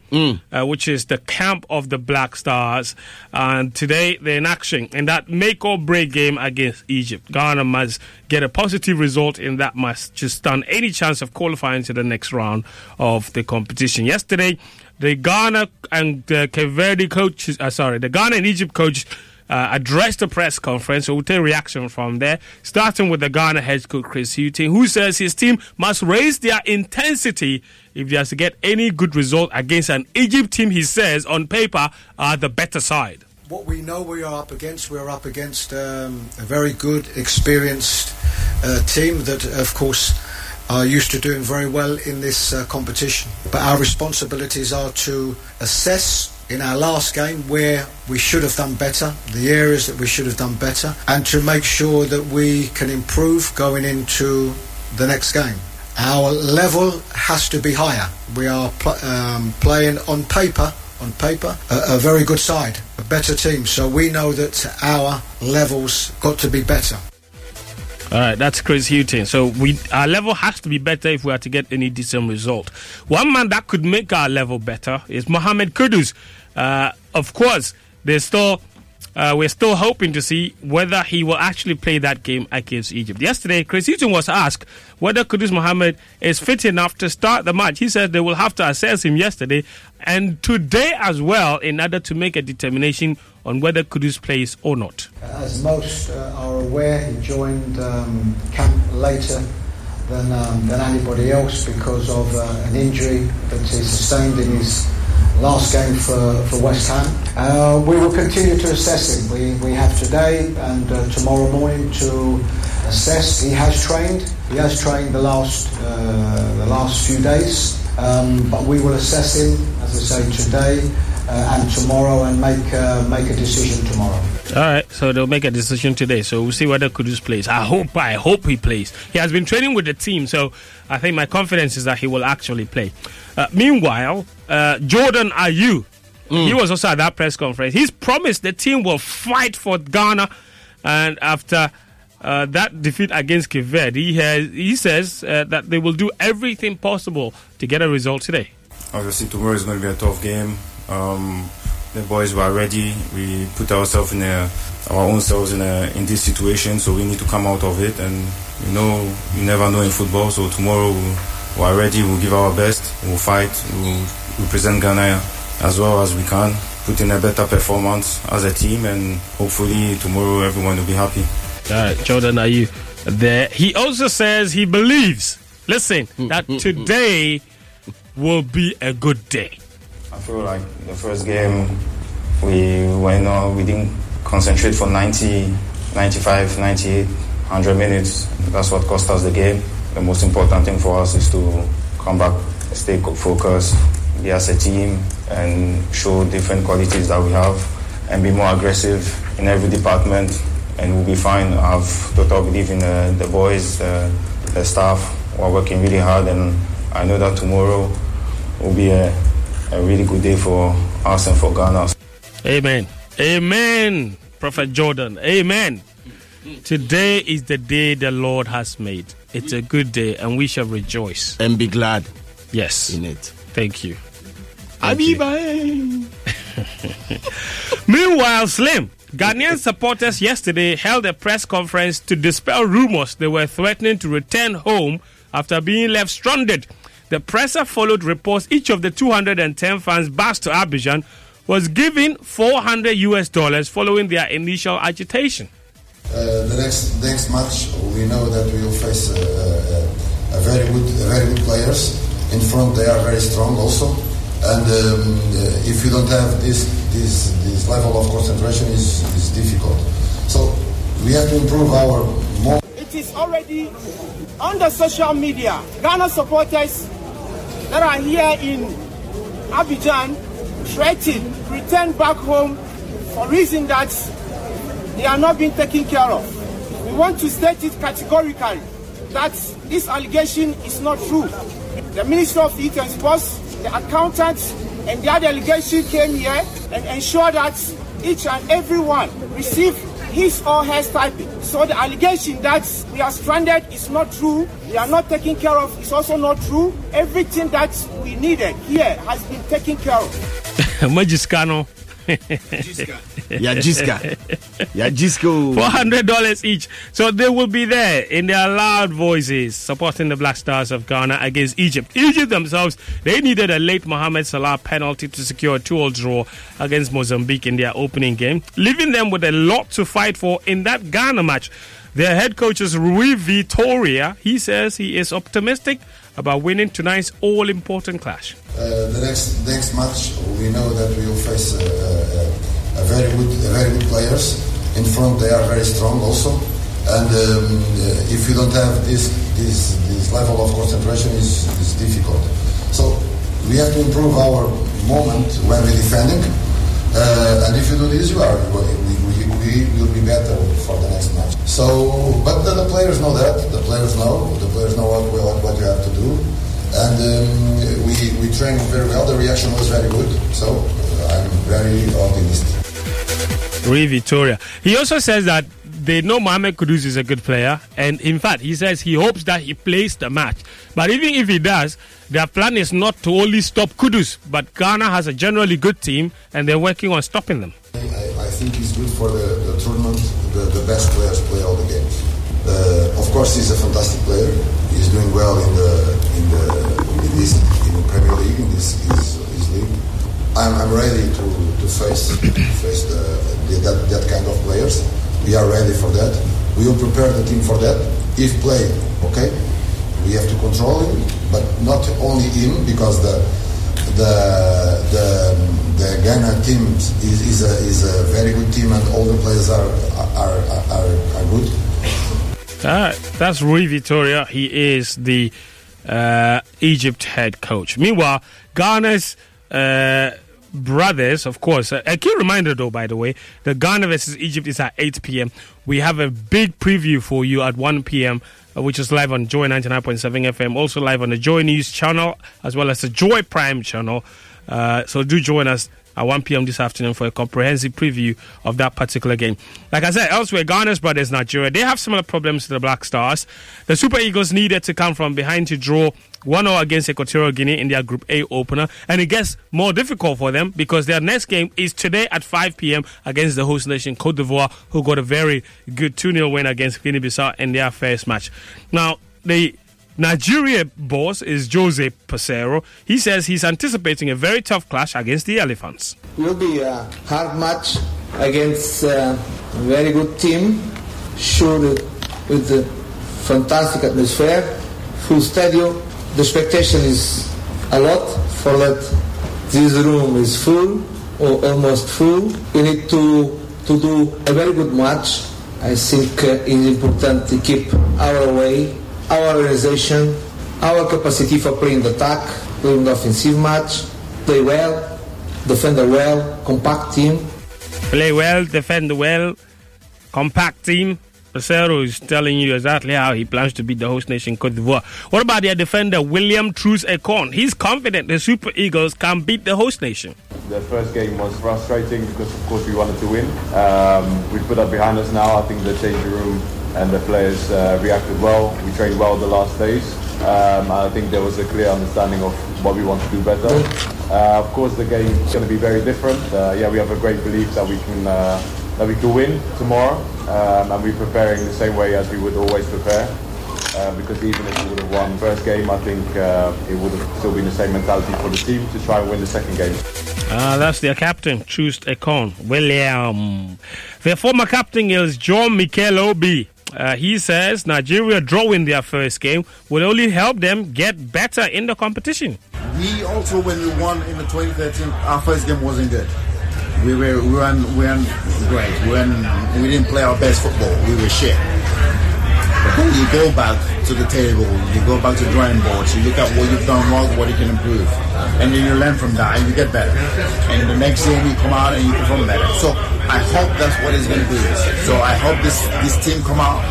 uh, which is the camp of the Black Stars. And today they're in action in that make or break game against Egypt. Ghana must get a positive result in that match to stand any chance of qualifying to the next round of the competition. Yesterday, the Ghana and uh, coaches, uh, sorry, the Ghana and Egypt coach uh, addressed the press conference. So we'll take reaction from there, starting with the Ghana head coach Chris Hughton, who says his team must raise their intensity if they are to get any good result against an Egypt team. He says on paper are the better side. What we know we are up against, we're up against um, a very good, experienced uh, team that, of course, are used to doing very well in this uh, competition. But our responsibilities are to assess in our last game where we should have done better, the areas that we should have done better, and to make sure that we can improve going into the next game. Our level has to be higher. We are pl- um, playing on paper, on paper, a, a very good side, a better team. So we know that our levels got to be better. All right, that's Chris Hughton. So we our level has to be better if we are to get any decent result. One man that could make our level better is Mohamed Kudus. Uh, of course, there's still uh, we're still hoping to see whether he will actually play that game against Egypt. Yesterday, Chris Hughton was asked whether Kudus Mohamed is fit enough to start the match. He said they will have to assess him yesterday and today as well in order to make a determination on whether Kudus plays or not. As most uh, are aware, he joined um, camp later than, um, than anybody else because of uh, an injury that he sustained in his last game for, for West Ham. Uh, we will continue to assess him. We, we have today and uh, tomorrow morning to assess. He has trained. He has trained the last uh, the last few days, um, but we will assess him, as I say, today and tomorrow, and make uh, make a decision tomorrow. All right, so they'll make a decision today. So we'll see whether Kudus plays. I hope, I hope he plays. He has been training with the team, so I think my confidence is that he will actually play. Uh, meanwhile, uh, Jordan Ayew, he was also at that press conference. He's promised the team will fight for Ghana, and after. Uh, that defeat against Cape Verde, he, has, he says uh, that they will do everything possible to get a result today. Obviously, tomorrow is going to be a tough game. Um, the boys were ready. We put ourselves in a, our own selves in a, in this situation, so we need to come out of it. And you know, you never know in football. So tomorrow we we are ready. We'll give our best. We'll fight. We'll represent Ghana as well as we can. Put in a better performance as a team, and hopefully tomorrow everyone will be happy. All right, Jordan, are you there? He also says he believes, Listen, mm, that mm, mm, today will be a good day. I feel like the first game we went on, we didn't concentrate for 90, 95, 98, 100 minutes. That's what cost us the game. The most important thing for us is to come back, stay focused, be as a team, and show different qualities that we have, and be more aggressive in every department, and we'll be fine. I have total belief in uh, the boys, uh, the staff. We're working really hard, and I know that tomorrow will be a, a really good day for us and for Ghana. Amen. Amen. Prophet Jordan. Amen. Today is the day the Lord has made. It's a good day, and we shall rejoice and be glad. Yes, in it. Thank you. Abiba. Eh? Meanwhile, Slim, Ghanaian supporters yesterday held a press conference to dispel rumors they were threatening to return home after being left stranded. The presser followed reports each of the 210 fans based to Abidjan was given 400 US dollars following their initial agitation. Uh, the next next match, we know that we will face uh, uh, a very good, a very good players in front. They are very strong also, and um, uh, if you don't have this this this level of concentration, is is difficult. So we have to improve our more. It is already on the social media. Ghana supporters that are here in Abidjan threaten return back home for reason that they are not being taken care of. We want to state it categorically that this allegation is not true. The Minister of Youth and Sports, the accountants, and the other delegation came here and ensured that each and every one receive his or her stipend. So the allegation that we are stranded is not true. We are not taken care of is also not true. Everything that we needed here has been taken care of. Majiscano. Yajiska. Yajisko. Four hundred dollars each. So they will be there in their loud voices supporting the Black Stars of Ghana against Egypt. Egypt themselves, they needed a late Mohamed Salah penalty to secure a two-all draw against Mozambique in their opening game, leaving them with a lot to fight for in that Ghana match. Their head coach is Rui Vitoria. He says he is optimistic about winning tonight's all-important clash. Uh, the next next match, we know that we will face a, a, a very good, a very good players in front. They are very strong also, and um, uh, if you don't have this this this level of concentration, is is difficult. So we have to improve our moment when we're defending, uh, and if you do this, you are we, we, we will be better for the next match. So, but the, the players know that. The players know. The players know what what, what you have to do and um, we, we trained very well. The reaction was very good, so uh, I'm very optimistic. Rui Vitoria. He also says that they know Mohamed Kudus is a good player, and in fact, he says he hopes that he plays the match. But even if he does, their plan is not to only stop Kudus, but Ghana has a generally good team, and they're working on stopping them. I, I think it's good for the, the tournament. The, the best players play all the games. Uh, of course, he's a fantastic player. He's doing well in the in the in this in the Premier League in this his, his league. I'm, I'm ready to, to face face the, the, that that kind of players. We are ready for that. We will prepare the team for that. If play, okay, we have to control him, but not only him because the the the the Ghana team is, is a is a very good team and all the players are are are, are good. That, that's Rui Vitoria. He is the uh, Egypt head coach. Meanwhile, Ghana's uh, brothers, of course, a key reminder though, by the way, the Ghana versus Egypt is at 8 p.m. We have a big preview for you at 1 p.m. Uh, which is live on Joy 99.7 FM, also live on the Joy News channel as well as the Joy Prime channel. Uh, so do join us at 1 p.m. this afternoon for a comprehensive preview of that particular game. Like I said, elsewhere, Ghana's brothers, Nigeria, they have similar problems to the Black Stars. The Super Eagles needed to come from behind to draw 1 0 against Equatorial Guinea in their Group A opener. And it gets more difficult for them because their next game is today at 5 p.m. against the host nation, Cote d'Ivoire, who got a very good 2 0 win against Guinea Bissau in their first match. Now, the Nigeria boss is Jose Peseiro. He says he's anticipating a very tough clash against the Elephants. It Will be a hard match against a very good team, sure with the fantastic atmosphere, full stadium. The expectation is a lot for that this room is full or almost full. We need to, to do a very good match. I think uh, it's important to keep our way, our organization, our capacity for playing the attack, playing the offensive match, play well, defend well, compact team. Play well, defend well, compact team. Peseiro is telling you exactly how he plans to beat the host nation Cote d'Ivoire. What about their defender William Troost-Ekong? He's confident the Super Eagles can beat the host nation. The first game was frustrating because, of course, we wanted to win. Um, we put that behind us now. I think the changing room and the players uh, reacted well. We trained well the last days. Um, I think there was a clear understanding of what we want to do better. Uh, of course, the game is going to be very different. Uh, yeah, we have a great belief that we can uh, that we can win tomorrow, um, and we're preparing the same way as we would always prepare. Uh, because even if we would have won first game, I think uh, it would have still been the same mentality for the team to try and win the second game. Ah, that's their captain, Troost-Ekong, William. Their former captain is John Mikel Obi. Uh, he says Nigeria drawing their first game will only help them get better in the competition. We also, when we won in the 2013, our first game wasn't good. We were we weren't, we weren't great. We, weren't, we didn't play our best football. We were shit. But then you go back to the table, you go back to drawing boards, you look at what you've done wrong, what you can improve, and then you learn from that and you get better. And the next game you come out and you perform better. So I hope that's what it's going to be. So I hope this this team come out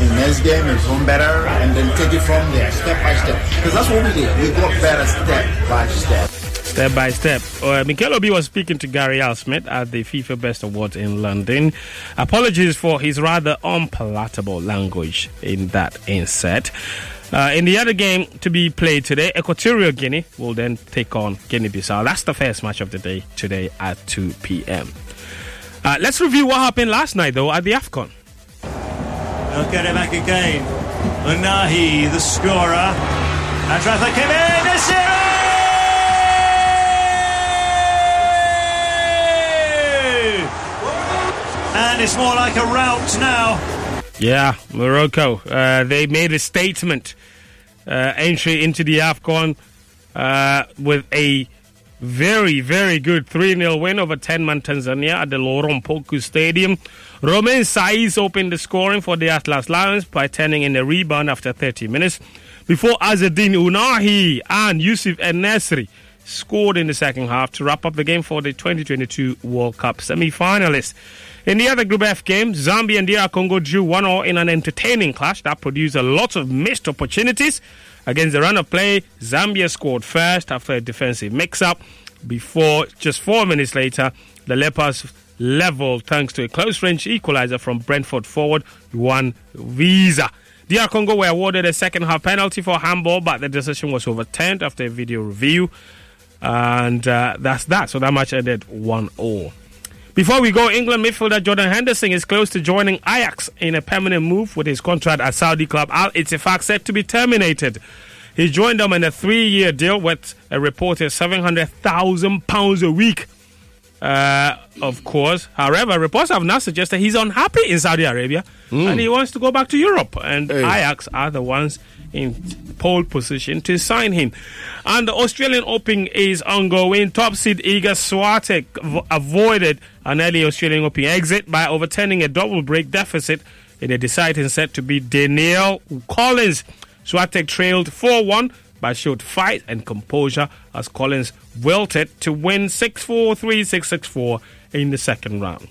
in next game and perform better, and then take it from there, step by step. Because that's what we did. We got better step by step. Step by step. Uh, Mikel Obi was speaking to Gary Al Smith at the FIFA Best Awards in London. Apologies for his rather unpalatable language in that inset. Uh, in the other game to be played today, Equatorial Guinea will then take on Guinea Bissau. That's the first match of the day today at 2 p.m. Uh, let's review what happened last night, though, at the AFCON. They'll get it back again. Ounahi, the scorer. And Rafa came in. And it's more like a rout now. Yeah, Morocco. Uh, they made a statement uh, entry into the AFCON uh, with a very, very good 3 0 win over 10 man Tanzania at the Laurent Pokou Stadium. Romain Saïss opened the scoring for the Atlas Lions by turning in a rebound after 30 minutes before Azzedine Ounahi and Youssef En-Nesyri scored in the second half to wrap up the game for the 2022 World Cup semi finalists. In the other Group F game, Zambia and DR Congo drew 1 0 in an entertaining clash that produced a lot of missed opportunities. Against the run of play, Zambia scored first after a defensive mix up. Before, just four minutes later, the Leopards leveled thanks to a close range equalizer from Brentford forward Yoane Wissa. DR Congo were awarded a second half penalty for handball, but the decision was overturned after a video review. And uh, that's that. So that match ended 1 0. Before we go, England midfielder Jordan Henderson is close to joining Ajax in a permanent move with his contract at Saudi club Al Ittifaq set to be terminated. He joined them in a three year deal with a reported £700,000 a week. Uh, of course. However, reports have now suggested he's unhappy in Saudi Arabia and he wants to go back to Europe. And Ajax are the ones in pole position to sign him. And the Australian Open is ongoing. Top seed Iga Swiatek avoided an early Australian Open exit by overturning a double break deficit in a deciding set to beat Danielle Collins. Swiatek trailed 4 1 but showed fight and composure as Collins wilted to win 6 4 3 6 6 4 in the second round.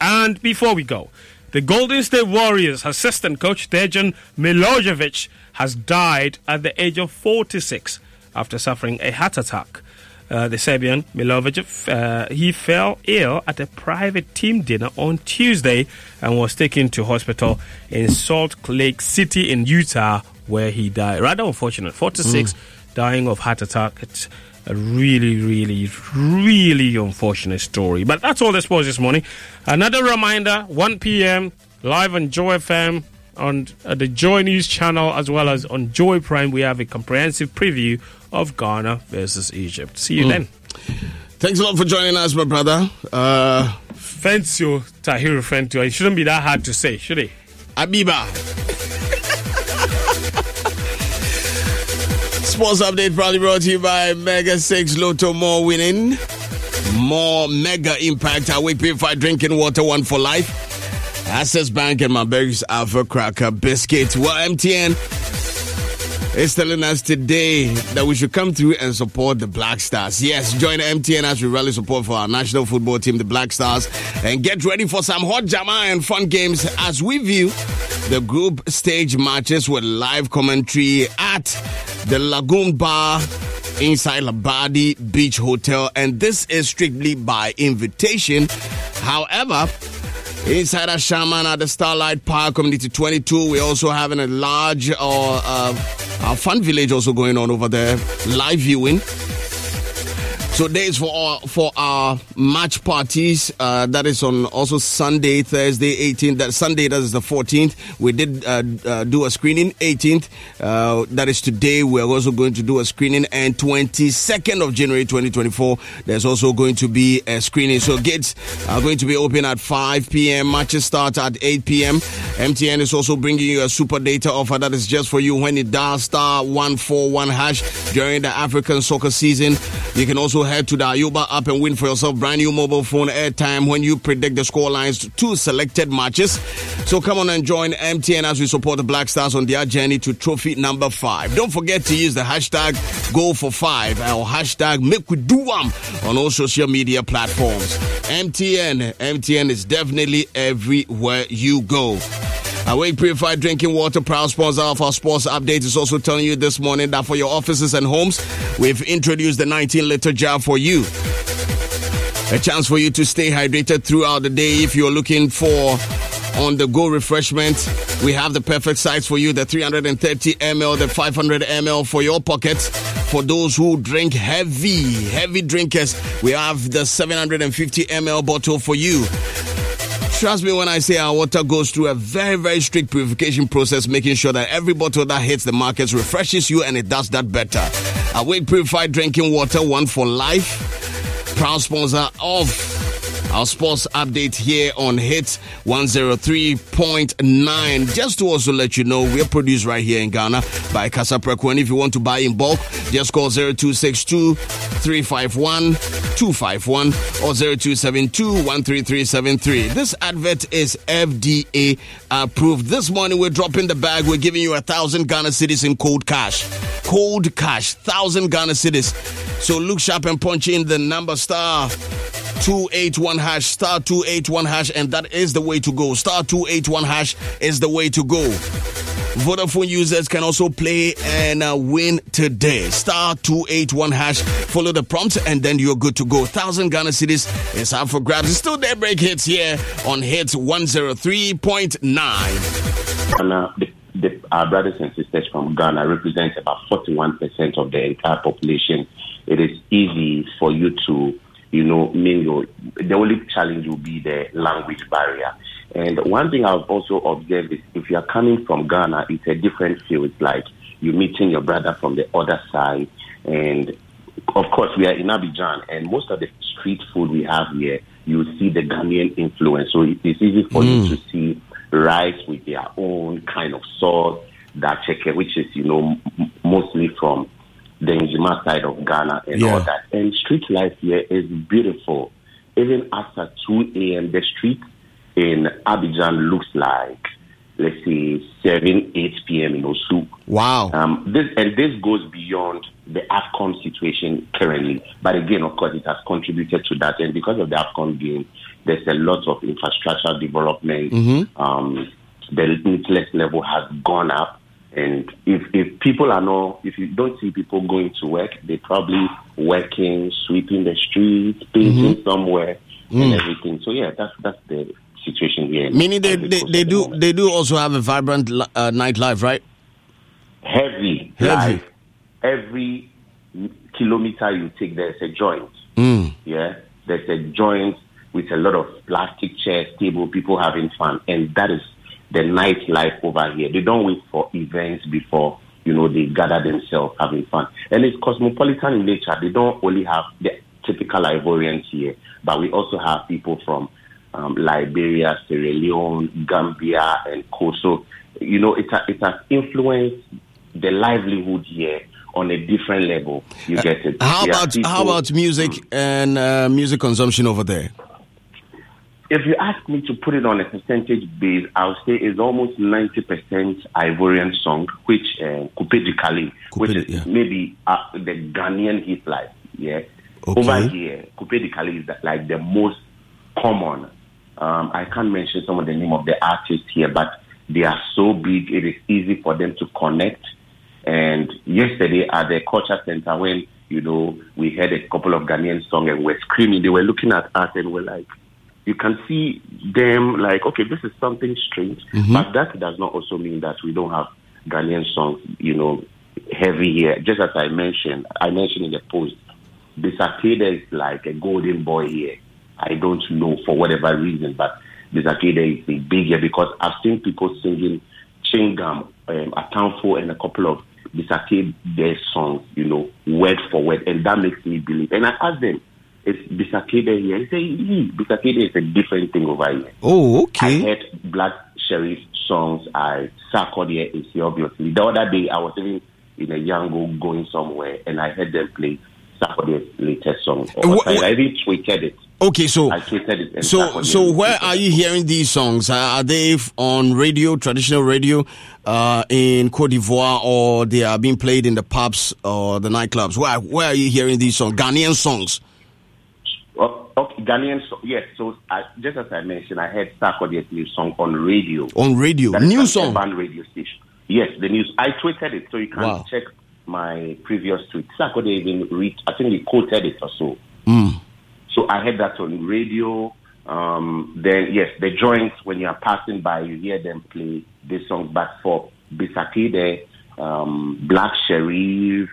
And before we go, the Golden State Warriors assistant coach Dejan Milojevic has died at the age of 46 after suffering a heart attack. Uh, the Serbian Milojevic, uh, he fell ill at a private team dinner on Tuesday and was taken to hospital in Salt Lake City in Utah, where he died. Rather unfortunate, 46, dying of heart attack. It's a really, really, really unfortunate story. But that's all the sports this morning. Another reminder: 1 p.m. live on Joy FM on uh, the Joy News channel as well as on Joy Prime. We have a comprehensive preview of Ghana versus Egypt. See you Mm. then. Thanks a lot for joining us, my brother. Uh, Fentuo Tahiru Fentuo. It shouldn't be that hard to say, should it? Abiba. Sports update proudly brought to you by Mega 6 Lotto More winning. More mega impact. Awake purified drinking water, one for life. Access Bank and Marberry's Alpha Cracker Biscuits. Well, MTN is telling us today that we should come through and support the Black Stars. Yes, join MTN as we rally support for our national football team, the Black Stars, and get ready for some hot jama and fun games as we view the group stage matches with live commentary at the Lagoon Bar inside Labadi Beach Hotel, and this is strictly by invitation. However, Inside Ashaiman at the Starlight Park Community 22, we're also having a large uh, uh, fun village also going on over there, live viewing. So days for our, for our match parties. Uh, that is on also Sunday, Thursday, 18th. That Sunday, that is the 14th. We did uh, uh, do a screening. 18th, uh, that is today. We are also going to do a screening. And 22nd of January 2024, there's also going to be a screening. So gates are going to be open at 5 p.m. Matches start at 8 p.m. MTN is also bringing you a super data offer that is just for you when it dial star 141 hash during the African soccer season. You can also head to the Ayoba app and win for yourself brand new mobile phone airtime when you predict the score lines to selected matches. So come on and join MTN as we support the Black Stars on their journey to trophy number five. Don't forget to use the hashtag go for five or hashtag make on all social media platforms. MTN, MTN is definitely everywhere you go. Awake Purified Drinking Water, proud sponsor of our sports update, is also telling you this morning that for your offices and homes, we've introduced the 19 liter jar for you. A chance for you to stay hydrated throughout the day if you're looking for on the go refreshment. We have the perfect size for you the 330 ml, the 500 ml for your pockets. For those who drink heavy, heavy drinkers, we have the 750 ml bottle for you. Trust me when I say our water goes through a very, very strict purification process, making sure that every bottle that hits the markets refreshes you and it does that better. Awake Purified Drinking Water, one for life. Proud sponsor of our sports update here on Hit 103.9. Just to also let you know, we're produced right here in Ghana by Kasapreko. And if you want to buy in bulk, just call 0262 351 251 or 0272 13373. This advert is FDA approved. This morning, we're dropping the bag. We're giving you a thousand Ghana cedis in cold cash. Cold cash, thousand Ghana cedis. So look sharp and punch in the number star 281 hash, star 281 hash, and that is the way to go. Star 281 hash is the way to go. Vodafone users can also play and uh, win today. Star 281 hash. Follow the prompts and then you're good to go. 1000 Ghana cedis is up for grabs. It's still daybreak hits here on Hitz 103.9. Ghana, the, the, our brothers and sisters from Ghana represent about 41% of the entire population. It is easy for you to, you know, mingle. The only challenge will be the language barrier. And one thing I've also observed is if you are coming from Ghana, it's a different feel. It's like you're meeting your brother from the other side. And of course, we are in Abidjan, and most of the street food we have here, you see the Ghanaian influence. So it's easy for Mm. you to see rice with their own kind of sauce, that chicken, which is, you know, m- mostly from the Nzema side of Ghana and all that. And street life here is beautiful. Even after 2 a.m., the street in Abidjan looks like, let's say, 7, 8 p.m. in Osu. Wow. Um, this and this goes beyond the AFCON situation currently. But again, of course, it has contributed to that. And because of the AFCON game, there's a lot of infrastructure development. Mhm. Um, the interest level has gone up. And if, if people are not, if you don't see people going to work, they're probably working, sweeping the streets, painting somewhere, and Mm. everything. So yeah, that's that's the situation here. Meaning they, they, they do they do also have a vibrant uh, nightlife, right? heavy, Heavy. like every kilometer you take, there's a joint. Mm. Yeah, there's a joint with a lot of plastic chairs, table, people having fun, and that is the nightlife over here. They don't wait for events before you know they gather themselves having fun, and it's cosmopolitan in nature. They don't only have the typical Ivorians here, but we also have people from um, Liberia, Sierra Leone, Gambia, and Kosovo. You know it it has influenced the livelihood here on a different level. You get it. How There about people- how about music and uh, music consumption over there? If you ask me to put it on a percentage base, I'll say it's almost 90% Ivorian song, which uh, Calais, which is maybe uh, the Ghanaian hit life. Yeah. Okay. Over here, Coupé-Décalé is the- like the most common. Um, I can't mention some of the name of the artists here, but they are so big, it is easy for them to connect. And yesterday at the culture center, when you know we heard a couple of Ghanaian songs and we're screaming, they were looking at us and we're like, you can see them like, okay, this is something strange, Mhm. but that does not also mean that we don't have Ghanaian songs, you know, heavy here. Just as I mentioned, I mentioned in the post, Bisa Kdei is like a golden boy here. I don't know for whatever reason, but Bisa Kdei is a big here because I've seen people singing Chingam, um, Atanfo, and a couple of Bisa Kdei songs, you know, word for word, and that makes me believe. And I asked them, is Bisa Kdei here? They say, "Yeah, Bisa Kdei is a different thing over here. Oh, okay. I heard Black Sherif songs. I Sarkodie here is here, obviously. The other day, I was even in a Yango going somewhere, and I heard them play Sarkodie's latest song. wh- I even tweeted it. Okay, so I tweeted it. so so where are you hearing these songs? Are are they on radio, traditional radio, uh, in Cote d'Ivoire, or they are being played in the pubs or the nightclubs? Where where are you hearing these songs? Ghanaian songs. Oh, okay, Ghanaian song. Yes, so I, just as I mentioned, I heard Sarkodie's new song on radio. On radio, That new song. urban radio station. Yes, the news. I tweeted it, so you can Wow. check my previous tweet. Sarkodie even read. I think he quoted it or so. Mm. So I heard that on radio. Um, then yes, the joints when you are passing by, you hear them play this song But for Bisa Kdei, um, Black Sherif,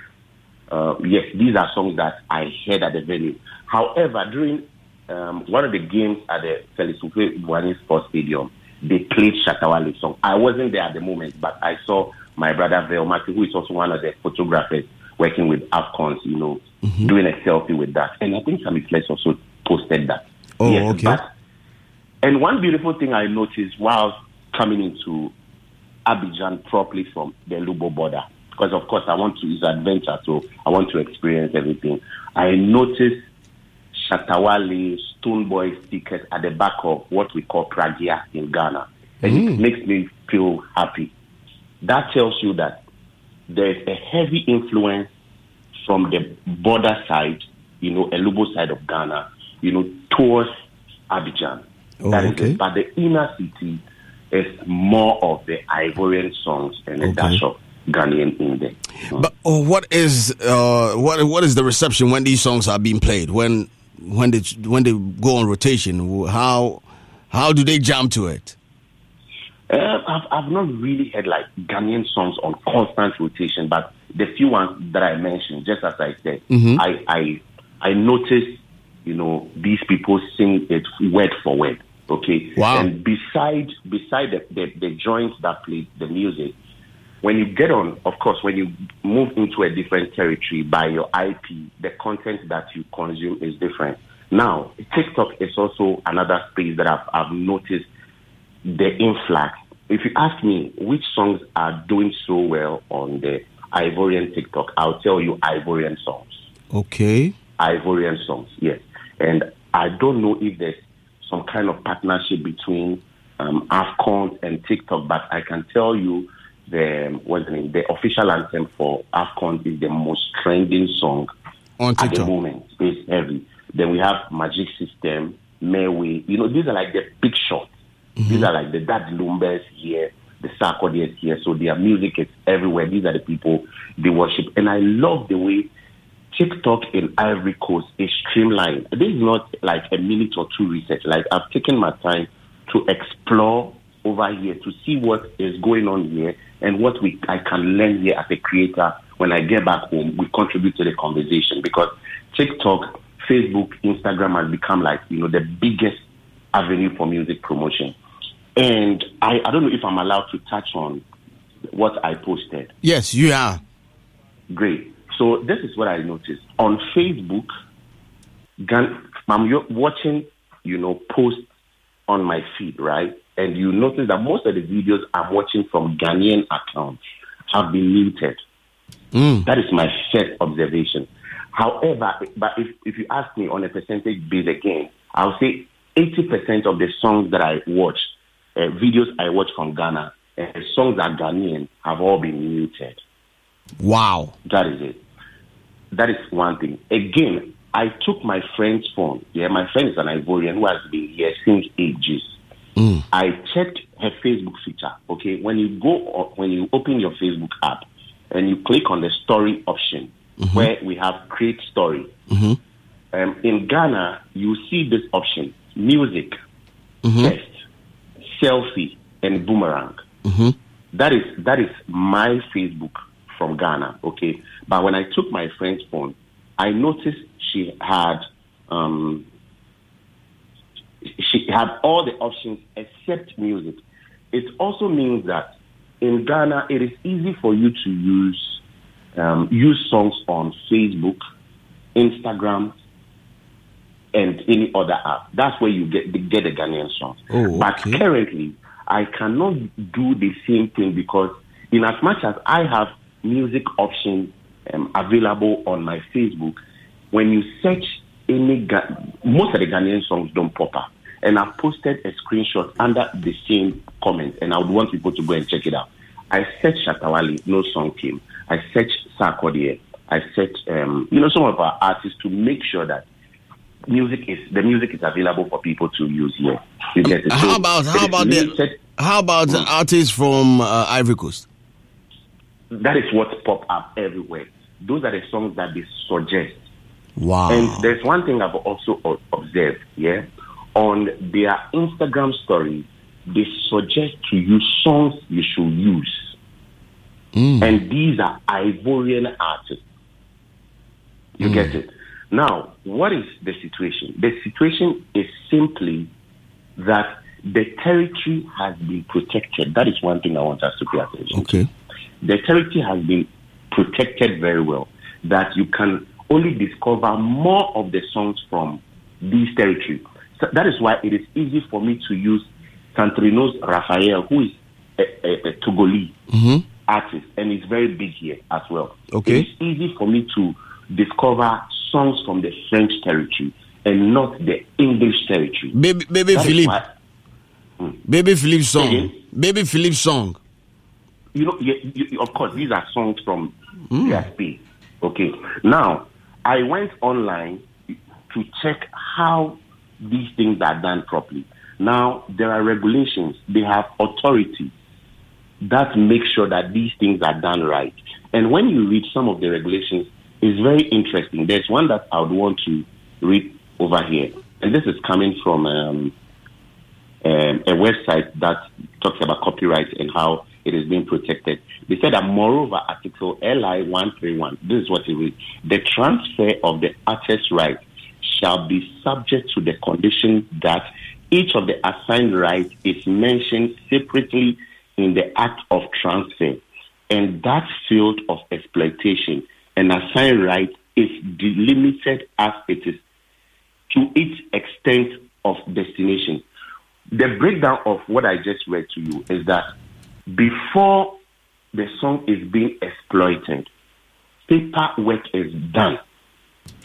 uh, yes, these are songs that I heard at the venue. However, during um, one of the games at the Felix Boigny Sports Stadium, they played Shatta Wale song. I wasn't there at the moment, but I saw my brother Velmati, who is also one of the photographers working with Afcons, you know, doing a selfie with that. And I think Sammy Flex also posted that. Oh, Yes, okay. But, and one beautiful thing I noticed while coming into Abidjan properly from the Elubo border, because of course I want to use adventure, so I want to experience everything. I noticed Shatawale Stonebwoy stickers at the back of what we call Pragia in Ghana. And it makes me feel happy. That tells you that there's a heavy influence from the border side, you know, Elubo side of Ghana, you know, towards Abidjan. Oh, That is okay. it. But the inner city is more of the Ivorian songs and a dash of Ghanaian in there. But oh, what is uh, what what is the reception when these songs are being played? When when they when they go on rotation? How how do they jump to it? Uh, I've, I've not really heard like Ghanaian songs on constant rotation, but the few ones that I mentioned, just as I said, Mhm. I, I I noticed, you know, these people sing it word for word. Okay. Wow. And beside beside the, the, the joints that play the music, when you get on, of course, when you move into a different territory by your IP, the content that you consume is different. Now, TikTok is also another space that I've, I've noticed the influx. If you ask me which songs are doing so well on the Ivorian TikTok, I'll tell you Ivorian songs. Okay. Ivorian songs, yes. And I don't know if there's some kind of partnership between um, AFCON and TikTok, but I can tell you the what's the name? The official anthem for AFCON is the most trending song on at the moment. It's heavy. Then we have Magic System, Meiway. You know, these are like the big shots. Mm-hmm. These are like the Daddy Lumbas here, the Sarkodie here. So their music is everywhere. These are the people they worship. And I love the way TikTok in Ivory Coast is streamlined. This is not like a minute or two research. Like I've taken my time to explore over here to see what is going on here and what we I can learn here as a creator when I get back home. We contribute to the conversation because TikTok, Facebook, Instagram has become like you know the biggest avenue for music promotion. And I, I don't know if I'm allowed to touch on what I posted. Yes, you are. Great. So this is what I noticed on Facebook. I'm watching, you know, posts on my feed, right? And you notice that most of the videos I'm watching from Ghanaian accounts have been muted. Mm. That is my first observation. However, but if, if you ask me on a percentage base again, I'll say 80% of the songs that I watch, uh, videos I watch from Ghana, uh, songs that are Ghanaian have all been muted. Wow. That is it. That is one thing. Again, I took my friend's phone. Yeah, my friend is an Ivorian who has been here since ages. I checked her Facebook feature. Okay, when you go when you open your Facebook app and you click on the story option where we have create story. Mm-hmm. Um, in Ghana, you see this option: music, Mm-hmm. text, selfie, and boomerang. Mm-hmm. That is that is my Facebook from Ghana. Okay, but when I took my friend's phone, I noticed she had um, she had all the options except music. It also means that in Ghana, it is easy for you to use um, use songs on Facebook, Instagram, and any other app. That's where you get get the Ghanaian songs. Oh, But currently, I cannot do the same thing because, in as much as I have music options um, available on my Facebook, when you search any, Ga- most of the Ghanaian songs don't pop up. And I've posted a screenshot under the same comment, and I would want people to go and check it out. I searched Shatta Wale, no song came. I searched Sarkodie. I searched, um, you know, some of our artists to make sure that music is the music is available for people to use here. You get it? How So about it how about the how about the artists from uh, Ivory Coast? that is what pop up everywhere. Those are the songs that they suggest. Wow. And there's one thing I've also observed, yeah, on their Instagram story, they suggest to you songs you should use. Mm. And these are Ivorian artists. You mm. get it? Now, what is the situation? The situation is simply that the territory has been protected. That is one thing I want us to pay attention to. Okay. the territory has been protected very well. That you can only discover more of the songs from these territory. So that is why it is easy for me to use Santrinos Raphael, who is a, a, a Togolese Mm-hmm. artist and is very big here as well. Okay. It is easy for me to discover songs from the French territory and not the English territory. Baby, baby That Philippe. why- Bebi Philip song. Again? Bebi Philip song. you know, you, you, of course, these are songs from their space. Okay. Now, I went online to check how these things are done properly. Now, there are regulations. They have authority that makes sure that these things are done right. And when you read some of the regulations, it's very interesting. There's one that I would want to read over here. And this is coming from um, um, a website that talks about copyright and how it is being protected. They said that, moreover, Article LI 131, this is what it reads the transfer of the artist's right shall be subject to the condition that each of the assigned rights is mentioned separately in the act of transfer, and that field of exploitation and assigned right is delimited as it is to its extent of destination. The breakdown of what I just read to you is that before the song is being exploited, paperwork is done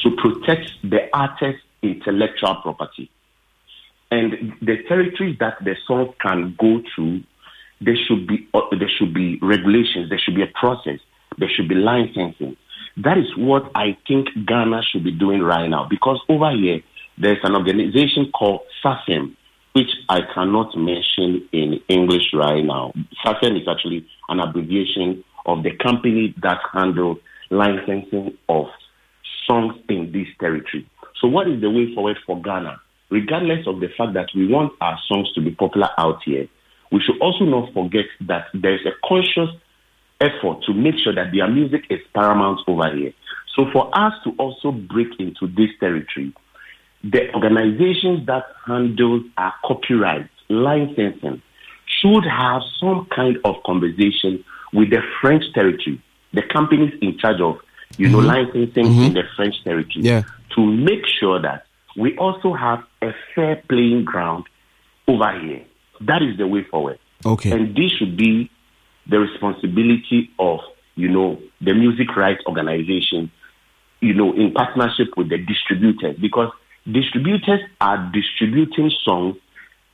to protect the artist's intellectual property. And the territories that the song can go to, there should be uh, there should be regulations, there should be a process, there should be licensing. That is what I think Ghana should be doing right now. Because over here, there's an organization called SACEM, which I cannot mention in English right now. SACEM is actually an abbreviation of the company that handles licensing of songs in this territory. So, what is the way forward for Ghana? Regardless of the fact that we want our songs to be popular out here, we should also not forget that there is a conscious effort to make sure that their music is paramount over here. So, for us to also break into this territory, the organizations that handle our copyright licensing should have some kind of conversation with the French territory, the companies in charge of, you know, mm-hmm. licensing in mm-hmm. the French territory, Yeah. to make sure that we also have a fair playing ground over here. That is the way forward. Okay. And this should be the responsibility of you know, the music rights organization, you know, in partnership with the distributors because distributors are distributing songs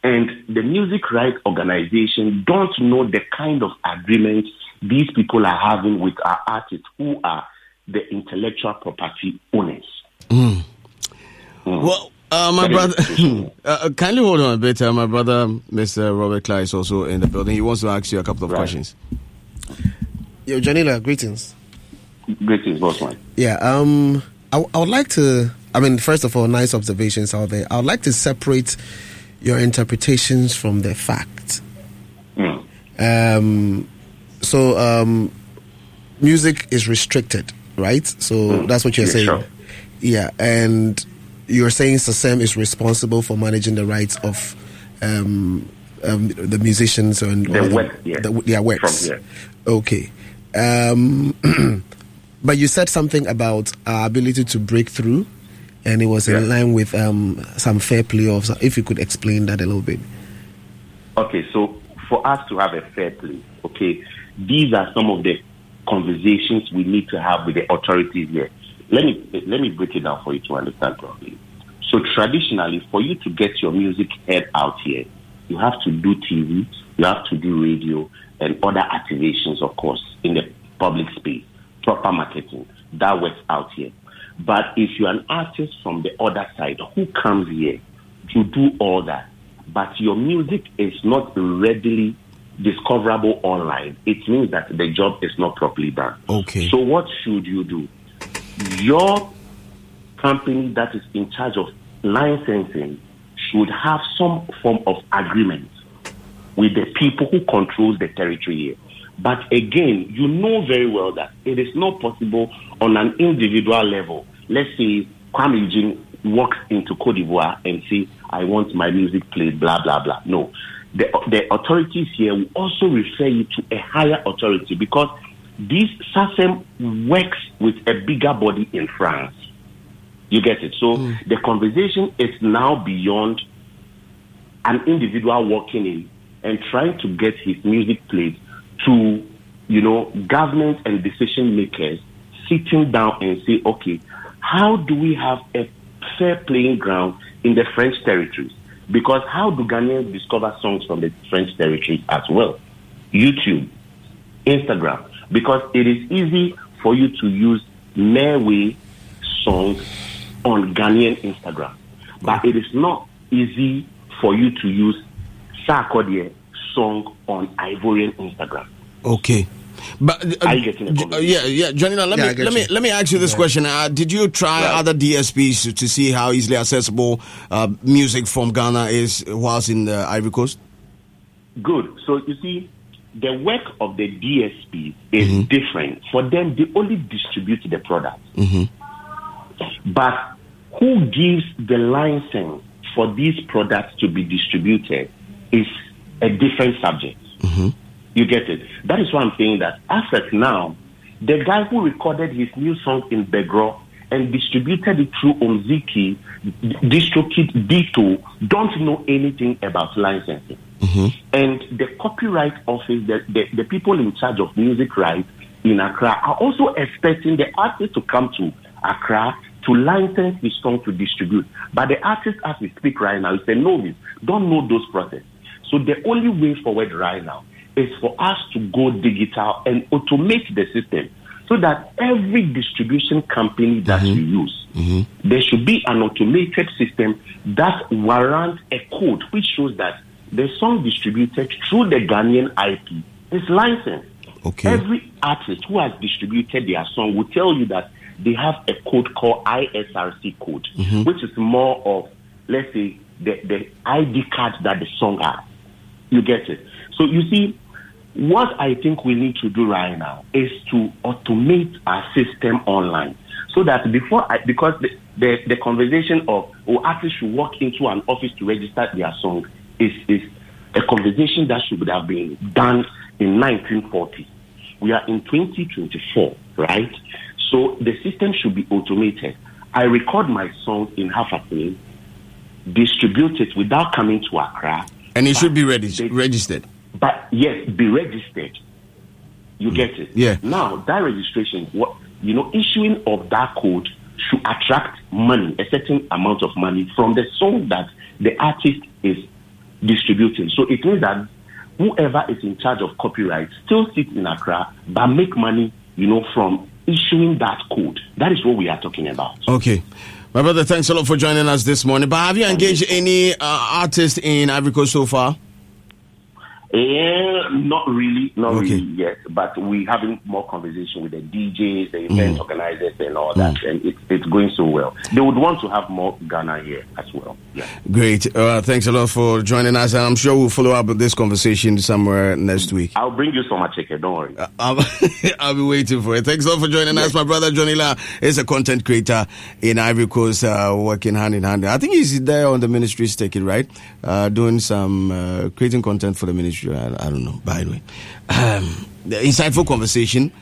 and the music rights organization don't know the kind of agreements these people are having with our artists who are the intellectual property owners. Mm. Well, uh, my brother, uh, kindly hold on a bit. Uh, my brother, Mr. Robert Clark, is also in the building. He wants to ask you a couple of questions. Yo, Jonilar, greetings. Greetings, boss man. Yeah, um, I, I would like to. I mean, first of all, nice observations out there. I would like to separate your interpretations from the fact. Mm. Um, so, um, music is restricted, right? So Mm. that's what you're Yeah, saying. sure. Yeah, and you're saying SACEM is responsible for managing the rights of um, um, the musicians and The or the, work, yeah. the- their works. From- Okay. Um, but you said something about our ability to break through, and it was in line with um, some fair play of. If you could explain that a little bit. Okay, so for us to have a fair play, okay, these are some of the conversations we need to have with the authorities here. Let me let me break it down for you to understand properly. So traditionally, for you to get your music heard out here, you have to do TV, you have to do radio, and other activations, of course, in the public space, proper marketing. That works out here. But if you're an artist from the other side who comes here to do all that, but your music is not readily discoverable online, it means that the job is not properly done. Okay. So what should you do? Your company that is in charge of licensing should have some form of agreement with the people who controls the territory here. But again, you know very well that it is not possible on an individual level. Let's say Kuami Eugene walks into Cote d'Ivoire and say, I want my music played, blah, blah, blah. No. The, the authorities here will also refer you to a higher authority because this SACEM works with a bigger body in France. You get it? So hmm. the conversation is now beyond an individual walking in and trying to get his music played to, you know, government and decision makers sitting down and say, okay, how do we have a fair playing ground in the French territories? Because how do Ghanaians discover songs from the French territories as well? YouTube, Instagram, because it is easy for you to use Meiway songs on Ghanaian Instagram, but it is not easy for you to use Sarkodie song on Ivorian Instagram. Okay. But uh, Are you getting the uh, yeah, yeah, Johnny. Now let Yeah, me get let me let me ask you this Yeah. question. Uh, did you try other DSPs to, to see how easily accessible uh, music from Ghana is whilst in the Ivory Coast? Good. So you see, the work of the DSP is different. For them, they only distribute the product. Mm-hmm. But who gives the license for these products to be distributed is a different subject. Mm-hmm. You get it? That is why I'm saying that as at now, the guy who recorded his new song in Begoro and distributed it through Omziki, DistroKid Ditto, don't know anything about licensing. Mm-hmm. And the copyright office, the, the, the people in charge of music rights in Accra are also expecting the artist to come to Accra to license his song to distribute. But the artist, as we speak right now, is a novice, don't know those processes. So the only way forward right now is for us to go digital and automate the system so that every distribution company that you use, there should be an automated system that warrants a code which shows that the song distributed through the Ghanaian IP is licensed. Okay. Every artist who has distributed their song will tell you that they have a code called ISRC code, Mhm. which is more of, let's say, the, the ID card that the song has. You get it? So you see, what I think we need to do right now is to automate our system online. So that before I, because the, the, the conversation of, oh, artists should walk into an office to register their song is, is a conversation that should have been done in 1940. We are in 2024, right? So the system should be automated. I record my song in Half a Hafafin, distribute it without coming to Accra, And it should be regis- registered. but yes, be registered. You mm. get it? Yeah. Now that registration, what you know, issuing of that code should attract money, a certain amount of money from the song that the artist is distributing. So it means that whoever is in charge of copyright still sits in Accra, but make money, you know, from issuing that code. That is what we are talking about. Okay. My brother, thanks a lot for joining us this morning. But have you engaged any uh, artist in Ivory Coast so far? Eh, not really, not Okay. really yet. But we're having more conversation with the DJs, the event Mm. organizers, and all that, and it, it's going so well. They would want to have more Ghana here as well. Yeah. Great. Uh, thanks a lot for joining us. And I'm sure we'll follow up with this conversation somewhere next week. I'll bring you some chicken. Don't worry. I'll, I'll be waiting for it. Thanks a lot for joining us. My brother Jonilar is a content creator in Ivory Coast, uh, working hand in hand. I think he's there on the ministry's ticket, right? Uh, doing some uh, creating content for the ministry. I, I don't know. By the way, um, the insightful conversation.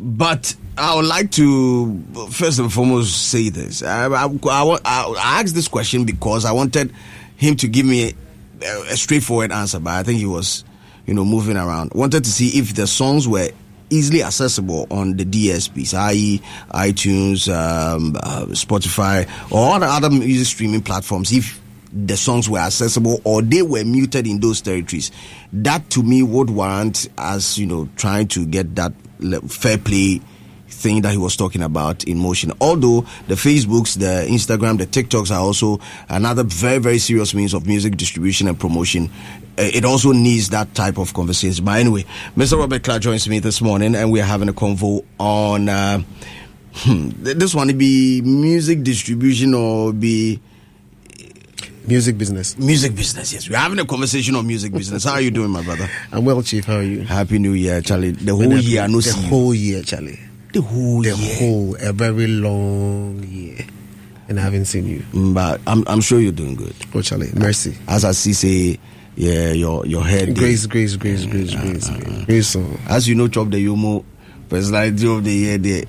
But I would like to first and foremost say this. I, I, I, I asked this question because I wanted him to give me a, a straightforward answer, but I think he was, you know, moving around. Wanted to see if the songs were easily accessible on the DSPs, i.e., iTunes, um, uh, Spotify, or other music streaming platforms. If the songs were accessible or they were muted in those territories, that to me would warrant us, you know, trying to get that fair play thing that he was talking about in motion. Although the Facebooks, the Instagram, the TikToks are also another very, very serious means of music distribution and promotion. Uh, It also needs that type of conversation. But anyway, Mr. Robert Clark joins me this morning and we are having a convo on uh, hmm, this one. Be music distribution or be music business. Music business, yes. We're having a conversation on music business. How are you doing, my brother? I'm well, Chief. How are you? Happy New Year, Charlie. The whole happy- year, know The whole year, Charlie. The whole the year. whole, a very long year. And I haven't seen you. Mm, But I'm, I'm sure you're doing good. Oh, Charlie, mercy. As I see, say, yeah, your your head. Grace, grace, grace, grace, grace, grace. So, As you know, chop the Yomo personality of the year there.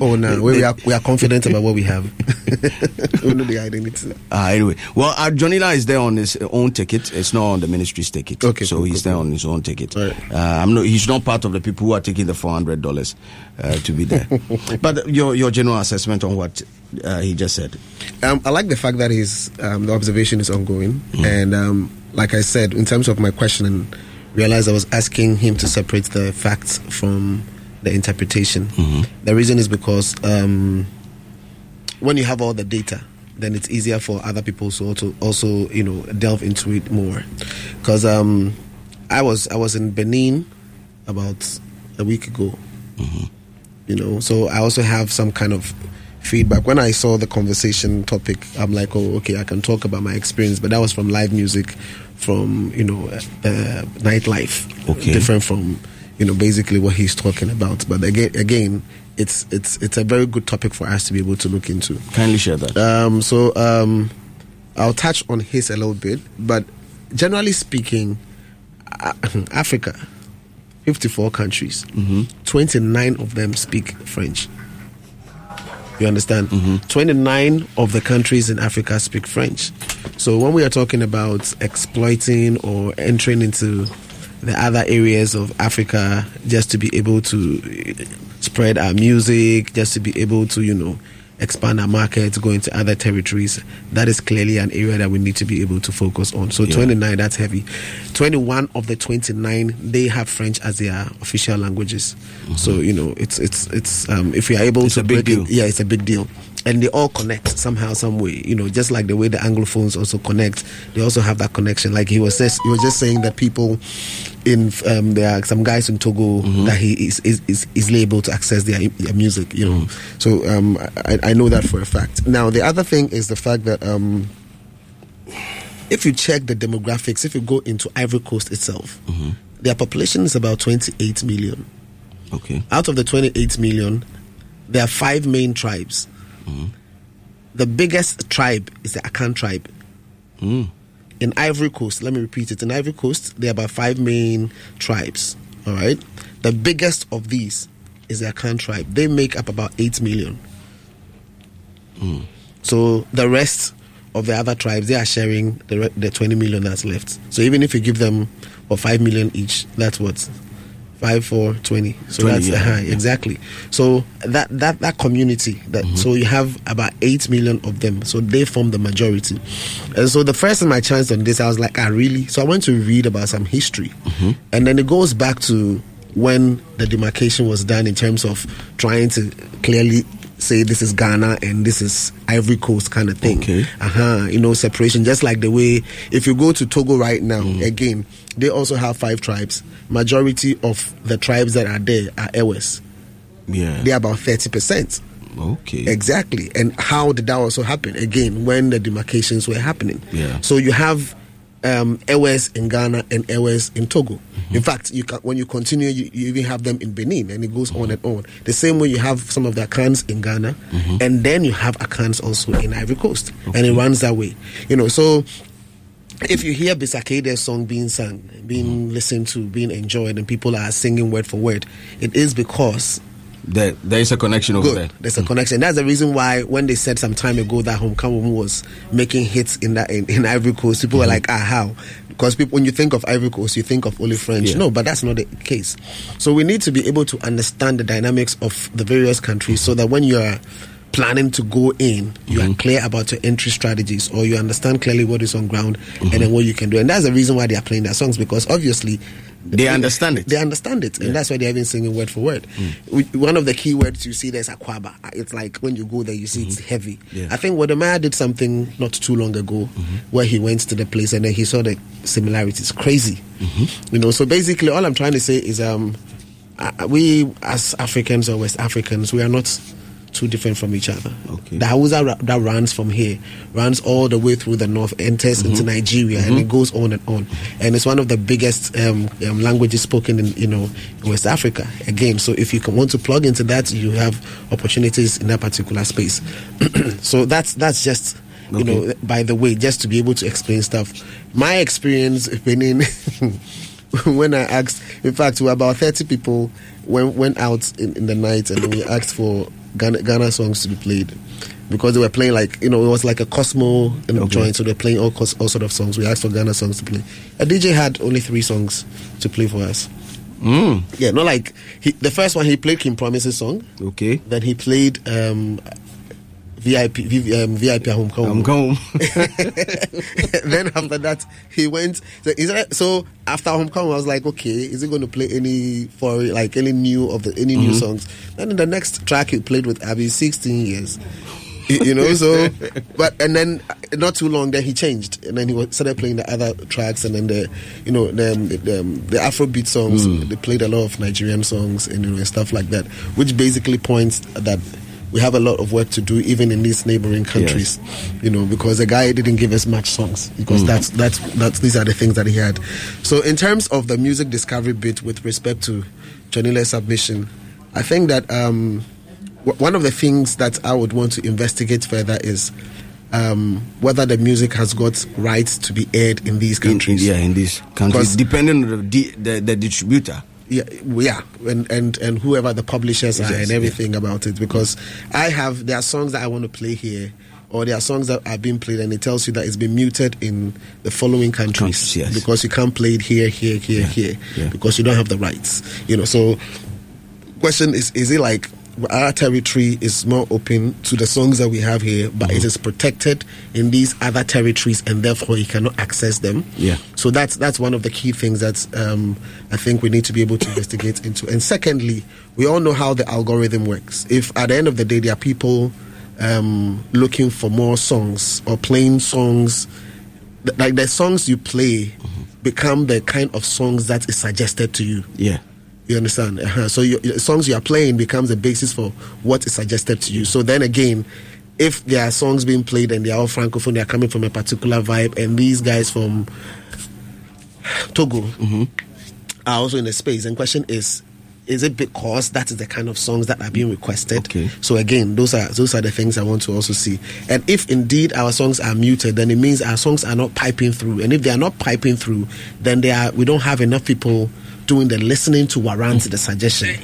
oh no, we, we are we are confident about what we have. we know the identity. Uh, anyway, well, uh, Jonilar is there on his own ticket. It's not on the ministry's ticket. Okay, so cool, he's cool, there on his own ticket. Uh, I'm not. He's not part of the people who are taking the four hundred dollars uh, to be there. but your your general assessment on what uh, he just said. Um, I like the fact that his um, the observation is ongoing, and um, like I said, in terms of my question, and realized I was asking him to separate the facts from the interpretation. The reason is because um, when you have all the data, then it's easier for other people to also also you know delve into it more. Because um, I was I was in Benin about a week ago, you know, so I also have some kind of feedback. When I saw the conversation topic, I'm like, oh, okay, I can talk about my experience, but that was from live music, from you know, uh, uh, nightlife, Okay. different from you know basically what he's talking about. But again, again, it's it's it's a very good topic for us to be able to look into. Kindly share that. Um, so um, I'll touch on his a little bit, but generally speaking, Africa, 54 countries, 29 of them speak French. You understand? 29 of the countries in Africa speak French. So when we are talking about exploiting or entering into the other areas of Africa just to be able to spread our music, just to be able to, you know, expand our markets, go into other territories, that is clearly an area that we need to be able to focus on. So Yeah. 29, that's heavy. 21 of the 29, they have French as their official languages. So, you know, it's, it's, it's, um, if we are able It's to a big deal. it- yeah, it's a big deal. And they all connect somehow, some way. You know, just like the way the Anglophones also connect, they also have that connection. Like he was just, he was just saying that people in um, there are some guys in Togo that he is, is is easily able to access their, their music. You know, so um, I, I know that for a fact. Now the other thing is the fact that um, if you check the demographics, if you go into Ivory Coast itself, mm-hmm. their population is about 28 million. Okay. Out of the 28 million, there are five main tribes. Mm-hmm. The biggest tribe is the Akan tribe. Mm. In Ivory Coast, let me repeat it. In Ivory Coast, there are about five main tribes. All right. The biggest of these is the Akan tribe. They make up about 8 million. So the rest of the other tribes, they are sharing the, the 20 million that's left. So even if you give them for 5 million each, that's what five four twenty. So 20, that's yeah, yeah. exactly. So that that that community that Mm-hmm. so you have about eight million of them. So they form the majority. And so the first time I chanced on this, I was like, ah, really? So I went to read about some history, Mm-hmm. and then it goes back to when the demarcation was done in terms of trying to clearly say this is Ghana and this is Ivory Coast kind of thing. Okay. Uh-huh. You know, separation. Just like the way if you go to Togo right now, Mm. again, they also have five tribes. Majority of the tribes that are there are Ewes. Yeah. They're about thirty percent. Okay. Exactly. And how did that also happen? Again, when the demarcations were happening. Yeah. So you have um, Ewes in Ghana and Ewes in Togo. Mm-hmm. In fact, you can, when you continue, you, you even have them in Benin, and it goes on and on. The same way you have some of the Akans in Ghana, Mm-hmm. and then you have Akans also in Ivory Coast, and it runs that way. You know, so if you hear Bisa Kdei's song being sung, being Mm-hmm. listened to, being enjoyed, and people are singing word for word, it is because There, there is a connection over Good. there. There's a connection. That's the reason why when they said some time ago that Homecoming was making hits in that in, in Ivory Coast, people were mm-hmm. like, ah, how? Because people, when you think of Ivory Coast, you think of only French. Yeah. No, but that's not the case. So we need to be able to understand the dynamics of the various countries, so that when you're planning to go in, you are mm-hmm. clear about your entry strategies, or you understand clearly what is on ground, and mm-hmm. then what you can do. And that's the reason why they are playing their songs because obviously They understand it. They understand it, and that's why they're even singing word for word. We- One of the key words you see there's akwaba. It's like when you go there, you see it's heavy. Yeah. I think Wode Maya did something not too long ago where he went to the place and then he saw the similarities. Crazy, you know. So basically, all I'm trying to say is, um, uh, we as Africans or West Africans, we are not too different from each other. Okay. The Hausa ra- that runs from here runs all the way through the north, enters into Nigeria, and it goes on and on. And it's one of the biggest um, um, languages spoken in you know West Africa. Again, so if you can want to plug into that, you have opportunities in that particular space. so that's that's just you know by the way, just to be able to explain stuff. My experience Benin. when I asked, in fact, we were about 30 people went, went out in, in the night and we asked for Ghana, Ghana songs to be played because they were playing like, you know, it was like a Cosmo um, joint, so they're playing all, all sort of songs. We asked for Ghana songs to play. A DJ had only three songs to play for us. Mm. Yeah, not like he, the first one he played King Promise's song. Okay. Then he played um, VIP V- um, VIP at Homecoming. Homecoming. then after that he went. So, is that, so after Homecoming, I was like, okay, is he going to play any for like any new of the any new Mhm. songs? Then in the next track he played with Abby, sixteen years. You know, so but and then not too long, then he changed, and then he was, started playing the other tracks, and then the you know the um, the, um, the Afrobeat songs. Mm. They played a lot of Nigerian songs and you know and stuff like that, which basically points that we have a lot of work to do even in these neighboring countries. You know, because the guy didn't give us much songs because Mm. that's that's that's these are the things that he had. So in terms of the music discovery bit with respect to Jonilar's submission, I think that um, w- one of the things that I would want to investigate further is um, whether the music has got rights to be aired in these countries. yeah, in these countries, depending on the, the, the distributor. Yeah, yeah, and and and whoever the publishers are Yes, and everything about it. Because I have there are songs that I want to play here, or there are songs that are being played, and it tells you that it's been muted in the following countries yes. because you can't play it here, here, here, here, yeah. because you don't have the rights. You know, so question is: Is it like our territory is more open to the songs that we have here, but Mm-hmm. it is protected in these other territories, and therefore you cannot access them? Yeah. So that's that's one of the key things that um, I think we need to be able to investigate into. And secondly, we all know how the algorithm works. If at the end of the day there are people um, looking for more songs or playing songs, th- like the songs you play become the kind of songs that is suggested to you. Yeah. You understand? Uh-huh. So your, your songs you are playing becomes the basis for what is suggested to you. So then again, if there are songs being played and they are all francophone, they are coming from a particular vibe, and these guys from Togo are also in the space. And question is, is it because that is the kind of songs that are being requested? Okay. So again, those are those are the things I want to also see. And if indeed our songs are muted, then it means our songs are not piping through. And if they are not piping through, then they are we don't have enough people doing the listening to warrant the suggestion.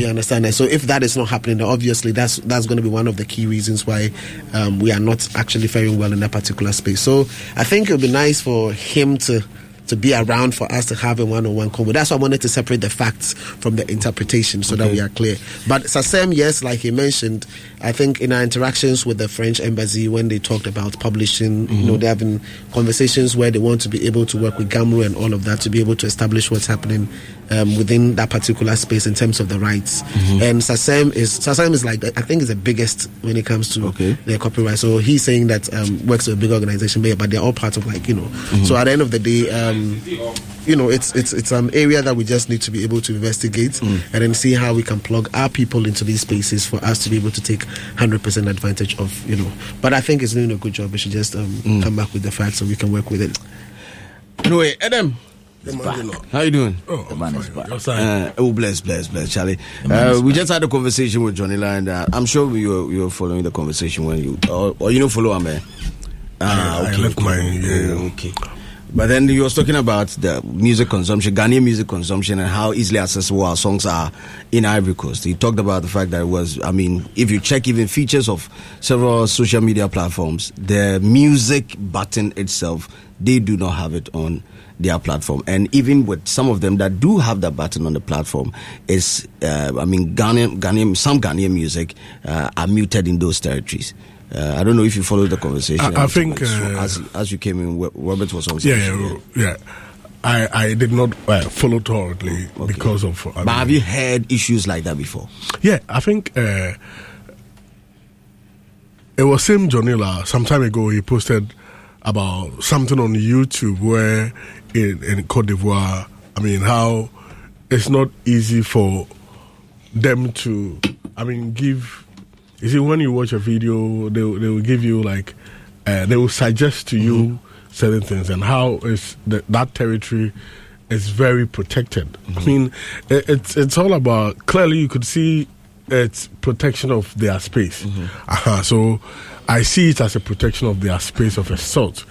You understand that? So if that is not happening, then obviously that's that's going to be one of the key reasons why um, we are not actually faring well in that particular space. So I think it would be nice for him to to be around for us to have a one-on-one convo. That's why I wanted to separate the facts from the interpretation so that we are clear. But SACEM, yes, like he mentioned, I think in our interactions with the French embassy when they talked about publishing, you know, they're having conversations where they want to be able to work with GHAMRO and all of that to be able to establish what's happening um, within that particular space in terms of the rights. Mhm. And SACEM is SACEM is like I think is the biggest when it comes to their copyright. So he's saying that um, works with a big organization, but, they're all part of like you know. Mhm. So at the end of the day, um, you know, it's it's it's an area that we just need to be able to investigate and then see how we can plug our people into these spaces for us to be able to take hundred percent advantage of you know. But I think it's doing a good job. We should just um, come back with the facts so we can work with it. Anyway, Adam. How you doing? Oh, the man is back. Uh, oh, bless, bless, bless, Charlie. Uh, is we just had a conversation with Jonilar. Uh, I'm sure you were, you were following the conversation when you, or, or you know, follow him. eh? Ah, I okay, left okay. mine, yeah. Okay. But then you was talking about the music consumption, Ghanaian music consumption, and how easily accessible our songs are in Ivory Coast. He talked about the fact that it was, I mean, if you check even features of several social media platforms, the music button itself, they do not have it on their platform. And even with some of them that do have that button on the platform, is, uh, I mean, Ghanaian, Ghanaian, some Ghanaian music uh, are muted in those territories. Uh, I don't know if you followed the conversation. I- I think, So uh, as, as you came in, Robert was on. Yeah, yeah, yeah. I, I did not uh, follow thoroughly because of. I But have you heard issues like that before? Yeah, I think uh, it was Sim Jonilar some time ago. He posted about something on YouTube where in, in Cote d'Ivoire, I mean, how it's not easy for them to, I mean, give. You see, when you watch a video, they will- they will give you like, uh, they will suggest to you certain things and how is that that territory is very protected. I mean, it, it's it's all about clearly you could see it's protection of their space. Uh-huh. So I see it as a protection of their space of a sort.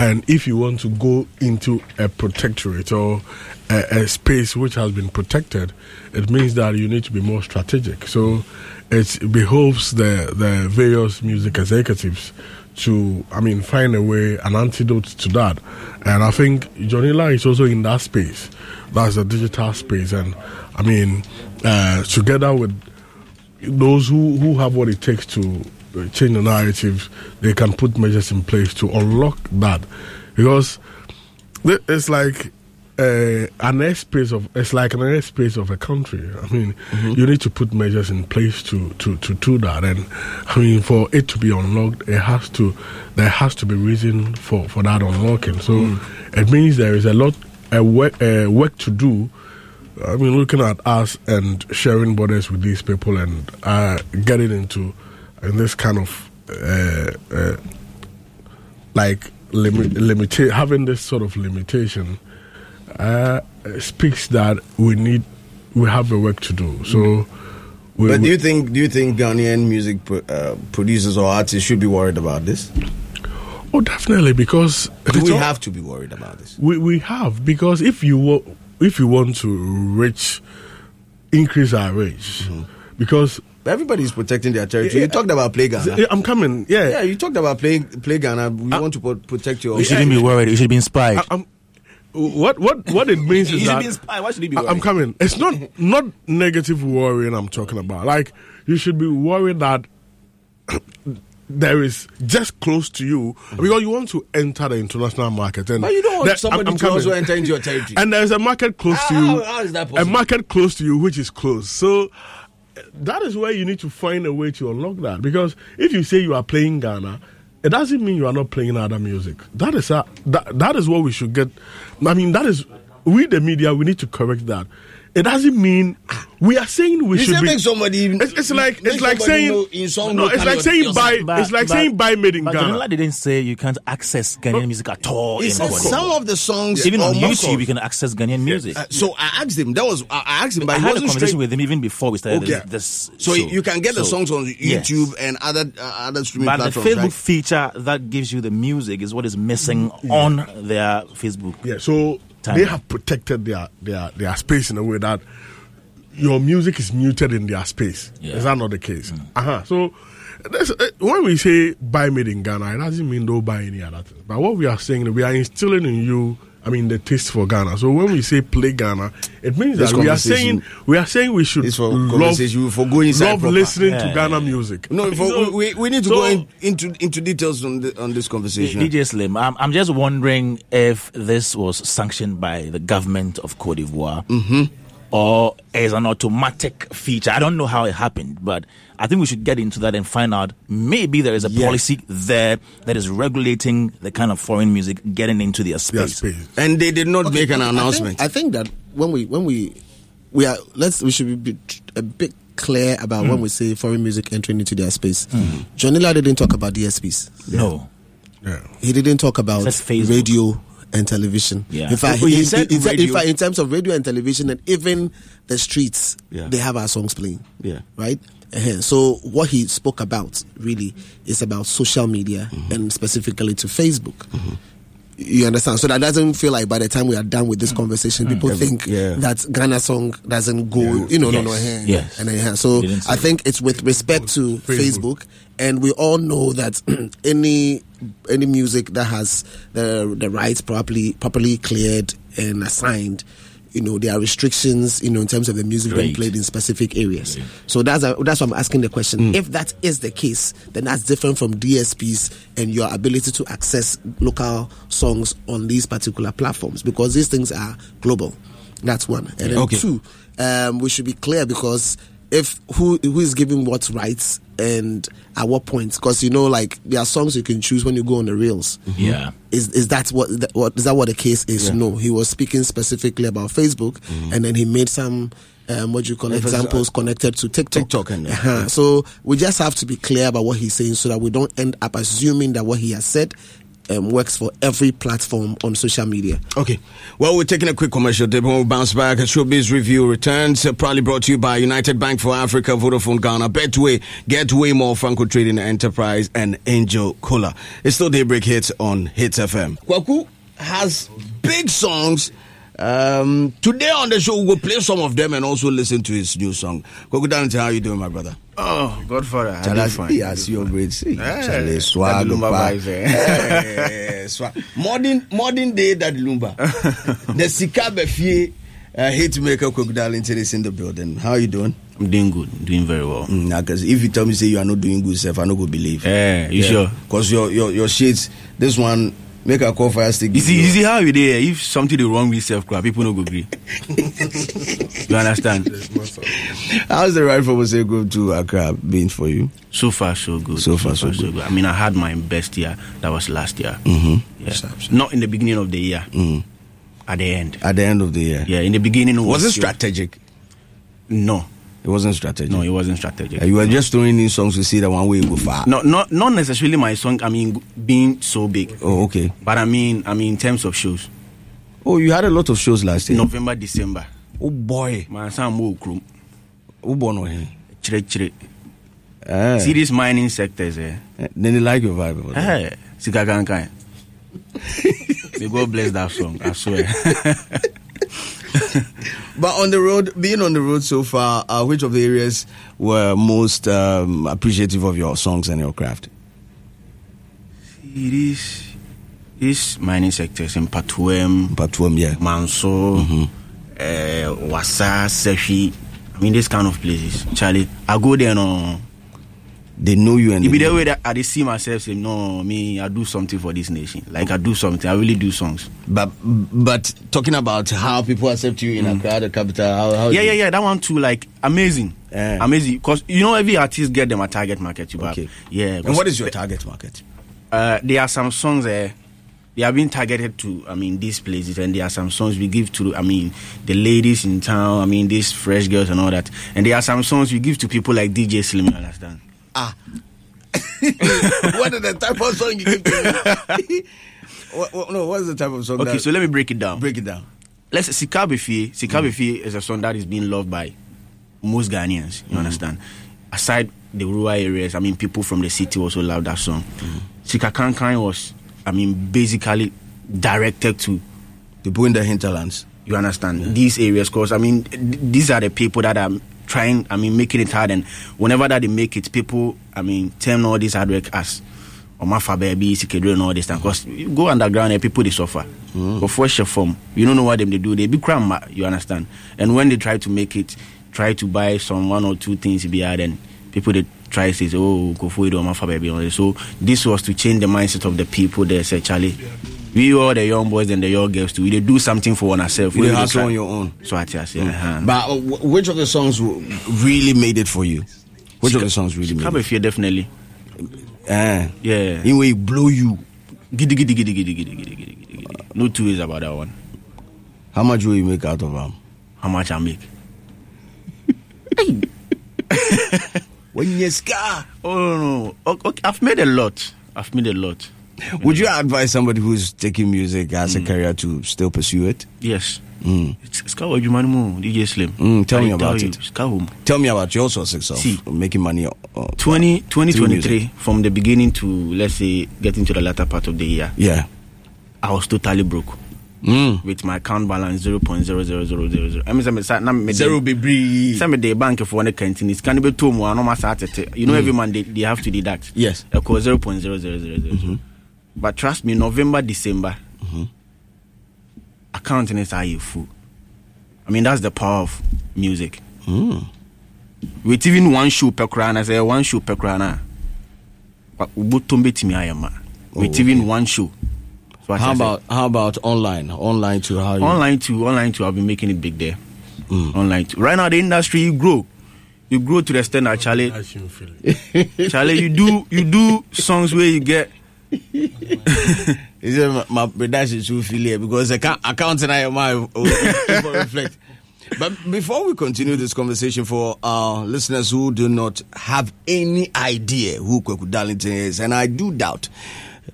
And if you want to go into a protectorate or a, a space which has been protected, it means that you need to be more strategic. So it behoves the the various music executives to, I mean, find a way, an antidote to that. And I think Jonilar is also in that space. That's the digital space. And I mean, uh, together with those who, who have what it takes to change the narratives, they can put measures in place to unlock that. Because it's like uh, an airspace of it's like an airspace of a country. I mean, you need to put measures in place to, to, to do that. And I mean, for it to be unlocked, it has to there has to be reason for, for that unlocking. So it means there is a lot uh, work, uh, work to do. I mean, looking at us and sharing borders with these people and uh, getting into in this kind of uh, uh, like limit, limita- having this sort of limitation uh, speaks that we need we have a work to do. So, we, but do you think do you think Ghanaian music pro- uh, producers or artists should be worried about this? oh, definitely because Do we all- have to be worried about this? We we have because if you if you want to reach increase our reach because everybody is protecting their territory. You talked about play Ghana. I'm coming. Yeah, Yeah, you talked about play play Ghana. We want to protect your. You shouldn't be worried. You should be inspired. I- I'm- what what what it means is that. Why should he be I- I'm coming. It's not not negative worrying. I'm talking about. Like you should be worried that there is just close to you because you want to enter the international market. And But you don't want there- somebody I'm- I'm to also enter into your territory. And there's a market close to How- you. how is that possible? A market close to you, which is close. So that is where you need to find a way to unlock that. Because if you say you are playing Ghana, it doesn't mean you are not playing other music. That is a, that, that is what we should get. I mean, that is we the media. We need to correct that. It doesn't mean we are saying we You should say be. make somebody. It's, it's like make it's like saying know in song no. It's like saying yourself. buy. it's like saying buy made in but Ghana. Jonilar didn't say you can't access Ghanaian music at all. He in some d'Ivoire. of the songs. Even on YouTube, course. you can access Ghanaian music. Uh, so I asked him. That was I I asked him, but I he had a conversation straight. with him even before we started Okay. this. this So show. you can get the songs on yes. YouTube and other uh, other streaming But the. Facebook right? feature that gives you the music is what is missing on their Facebook. Yeah, so Time. they have protected their, their their space in a way that your music is muted in their space. Yeah. Is that not the case? Uh-huh. So uh, when we say buy made in Ghana, it doesn't mean don't buy any other thing. But what we are saying, we are instilling in you I mean, the taste for Ghana. So when we say play Ghana, it means This that we are saying we are saying we should for love, for go inside love proper. listening Yeah, to Ghana yeah. music. No, for, So- we, we need to so- go in, into into details on the, on this conversation. DJ Slim, I'm, I'm just wondering if this was sanctioned by the government of Cote d'Ivoire Mm-hmm. or is an automatic feature. I don't know how it happened, but I think we should get into that and find out maybe there is a policy there that is regulating the kind of foreign music getting into their space. And they did not make an I think- announcement. I think, that when we when we we are let's we should be a bit clear about when hmm. we say foreign music entering into their space. Hmm. Jonilar didn't talk about DSPs. No. Yeah. He didn't talk about radio and television. Yeah. In fact, he he, said he- he said- in fact, in terms of radio and television and even the streets, Yeah. they have our songs playing. Yeah. Right? Uh-huh. So what he spoke about really is about social media Mm-hmm. and specifically to Facebook. You understand? So that doesn't feel like by the time we are done with this conversation, people Every- think yeah. that Ghana song doesn't go. You know, no, Yes. no, eh, Yes. and eh, so I think it's with respect to Facebook. Facebook, and we all know that any any music that has the the rights properly properly cleared and assigned. You know there are restrictions. You know in terms of the music being played in specific areas. So that's a, that's why I'm asking the question. If that is the case, then that's different from DSPs and your ability to access local songs on these particular platforms because these things are global. That's one. And then Okay. two, um, we should be clear because if who who is giving what rights and at what point? Because you know, like there are songs you can choose when you go on the reels. Yeah. Is is that what that, what is that what the case is? Yeah. No, he was speaking specifically about Facebook, and then he made some. Um, what do you call it, Emphasis- examples connected to TikTok. TikTok and that, Uh-huh. So we just have to be clear about what he's saying, so that we don't end up assuming that what he has said um, works for every platform on social media. Okay. Well, we're taking a quick commercial dip. When we bounce back, a showbiz review returns. Uh, proudly brought to you by United Bank for Africa, Vodafone Ghana, Betway, Get Way More, Franco Trading Enterprise, and Angel Cola. It's still Daybreak Hits on Hits FM. Kwaku has big songs. Um, today on the show, we'll play some of them and also listen to his new song. Kwaku Darlington, how you doing, my brother? Oh, Godfather, I Charlie, do fine. he has your braids. Hey, Charlie, swag, Lumba pa. vibes. Modern, modern day that Lumba. the Sika Befie uh, hit maker Kwaku Darlington is in the building. How are you doing? I'm doing good, doing very well. Mm, nah, 'cause if you tell me say you are not doing good, self, I no go believe. Eh, you sure? Because your, your your shades, this one make a call fire stick. You see, you see how we there. If something dey wrong with self crowd, people no go agree. you understand? How's the ride from Ose Group to Accra been for you? So far, so good. So far, so good. I mean, I had my best year. That was last year. Mm-hmm. Yeah. Not in the beginning of the year. Mm. At the end. At the end of the year. Yeah, in the beginning. Was was it strategic? No. It wasn't strategic. No, it wasn't strategic. Uh, you were just throwing in songs to see that one way you go far. No, not not necessarily my song. I mean, being so big. Oh, okay. But I mean, I mean, in terms of shows. Oh, you had a lot of shows last year. November, December. Oh boy. My son mo krum. Who born on him? Chire chire. Eh. See these mining sectors, eh? Eh, Then they like your vibe. over there. Hey. May God bless that song, I swear. But on the road, being on the road so far, uh, which of the areas were most um, appreciative of your songs and your craft? it is these mining sectors in Patuem, Patuem, yeah. Manso, uh, Wasa, Seshi. I mean, this kind of places. Charlie, I go there no. They know you and It be the way that I see myself say, no, me, I do something for this nation. Like I do something, I really do songs. But but talking about how people accept you in mm. Accra, the capital, how, how yeah, yeah, yeah. That one too, like amazing, eh. amazing. Because you know, every artist get them a target market. You have. Okay. Yeah. And what is your target market? Uh, there are some songs there. They are being targeted to, I mean, these places, and there are some songs we give to, I mean, the ladies in town. I mean, these fresh girls and all that. And there are some songs we give to people like DJ Slim. You understand? Ah. what is the type of song you give to me? what, what, no, what is the type of song? Okay, so let me break it down. break it down. Let's Sika Befie. Sika Befie mm. is a song that is being loved by most Ghanaians. You mm. understand? Aside the rural areas, I mean, people from the city also love that song. Mm. Sika Kankan was, I mean, basically directed to people in the hinterlands. You understand? These areas, because I mean, th- these are the people that are trying. I mean, making it hard, and whenever that they make it, people, I mean, term all this hard work as Omafa baby, Sikedro and all this time. Because you go underground and people they suffer. Mm. But for share form, you don't know what them they do. They be crime, you understand. And when they try to make it, try to buy some one or two things be hard, then people they try to say, oh, go for it, Omafa baby. all this. So this was to change the mindset of the people. They say, Charlie. We all the young boys and the young girls too. We they do something for ourselves. You We dey on your own. So I tell you, uh-huh. But uh, wh- which of the songs really made it for you? Which of the songs really made Come it? if you definitely. Eh. Yeah. In way blow you. Giddy giddy giddy giddy giddy giddy giddy giddy. giddy. No two ways about that one. How much will you make out of them? How much I make? when you scar. Oh no, okay, I've made a lot. I've made a lot. Would you advise somebody who's taking music as a career to still pursue it? Yes. Mm. It's it's called Jumanu DJ Slim. Mm, tell I me about you, it. Tell me about your success of See. making money. Uh, 20, 2023, from the beginning to let's say getting to the latter part of the year, Yeah. I was totally broke. Mm. With my account balance zero point zero zero zero zero zero. I mean, some say na me Zero. Some the bank for one canteen. It's can be two more. No matter what. You know, Mm. every month they, they have to deduct. Yes. I call zero But trust me, November, December, accounting is how you full. I mean, that's the power of music. Mm. With even one shoe per crown, I say one shoe per crown. But ubutumbe timi ayama. With even one shoe. So I How say- about how about online? Online to how you online to online to i've been making it big there Mm. online too right now the industry you grow you grow to the extent that charlie charlie you do you do songs where you get Is it my, my production should feel here because account accounting I am I oh, reflect. But before we continue this conversation, for our listeners who do not have any idea who Kweku Darlington is, and I do doubt,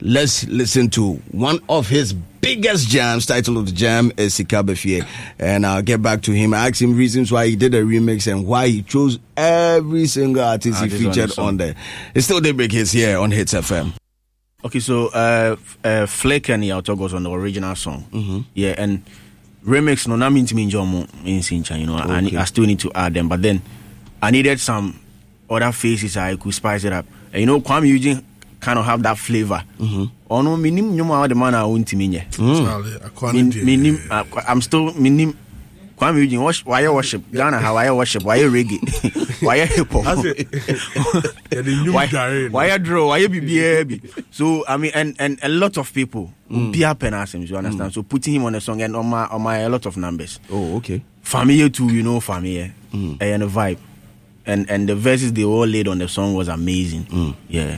let's listen to one of his biggest jams. Title of the jam is Sikabefie, and I'll get back to him. I asked him reasons why he did a remix and why he chose every single artist he Artist featured on there. It's still Daybreak Hits here on Hits FM. Okay so uh, uh Flick and Yaw Tog was on the original song. Mm-hmm. yeah and remix no na mean to me in Sincha, you know I, need, I still need to add them. But then i needed some other faces i could spice it up. And you know kwame eugene kind of have that flavor. Oh no minim nyoma the man i want to me Charlie, Aquani dear. minim uh, i'm still minim kwame eugene you worship? Ghana how why worship? Why you reggae? Why hip hop? That's it. Yeah, the new why, Gary. you draw? Why you be be so i mean and and a lot of people Mm. be happen as him you understand? So putting him on a song and on my on my a lot of numbers. Oh okay. Familiar too you know familiar. Mm. and the vibe. And and the verses they all laid on the song was amazing. Mm. yeah.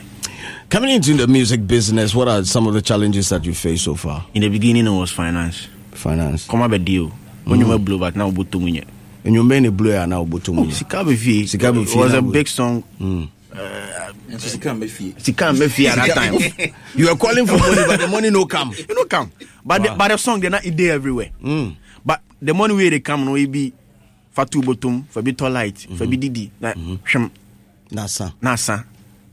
Coming into the music business, what are some of the challenges that you faced so far? in the beginning it was finance. Finance. come up a deal when you were blow back now but to And your main blue are now bottom. Sika Befi Sika Befi, it was a big song Mm. Sika Befi at that time You were calling for money, but the money no come. you know come but the, but the song they're not it there everywhere Mm. but the money where they come no it be fatu bottom for be light for be didi na hwem Nasa. nasa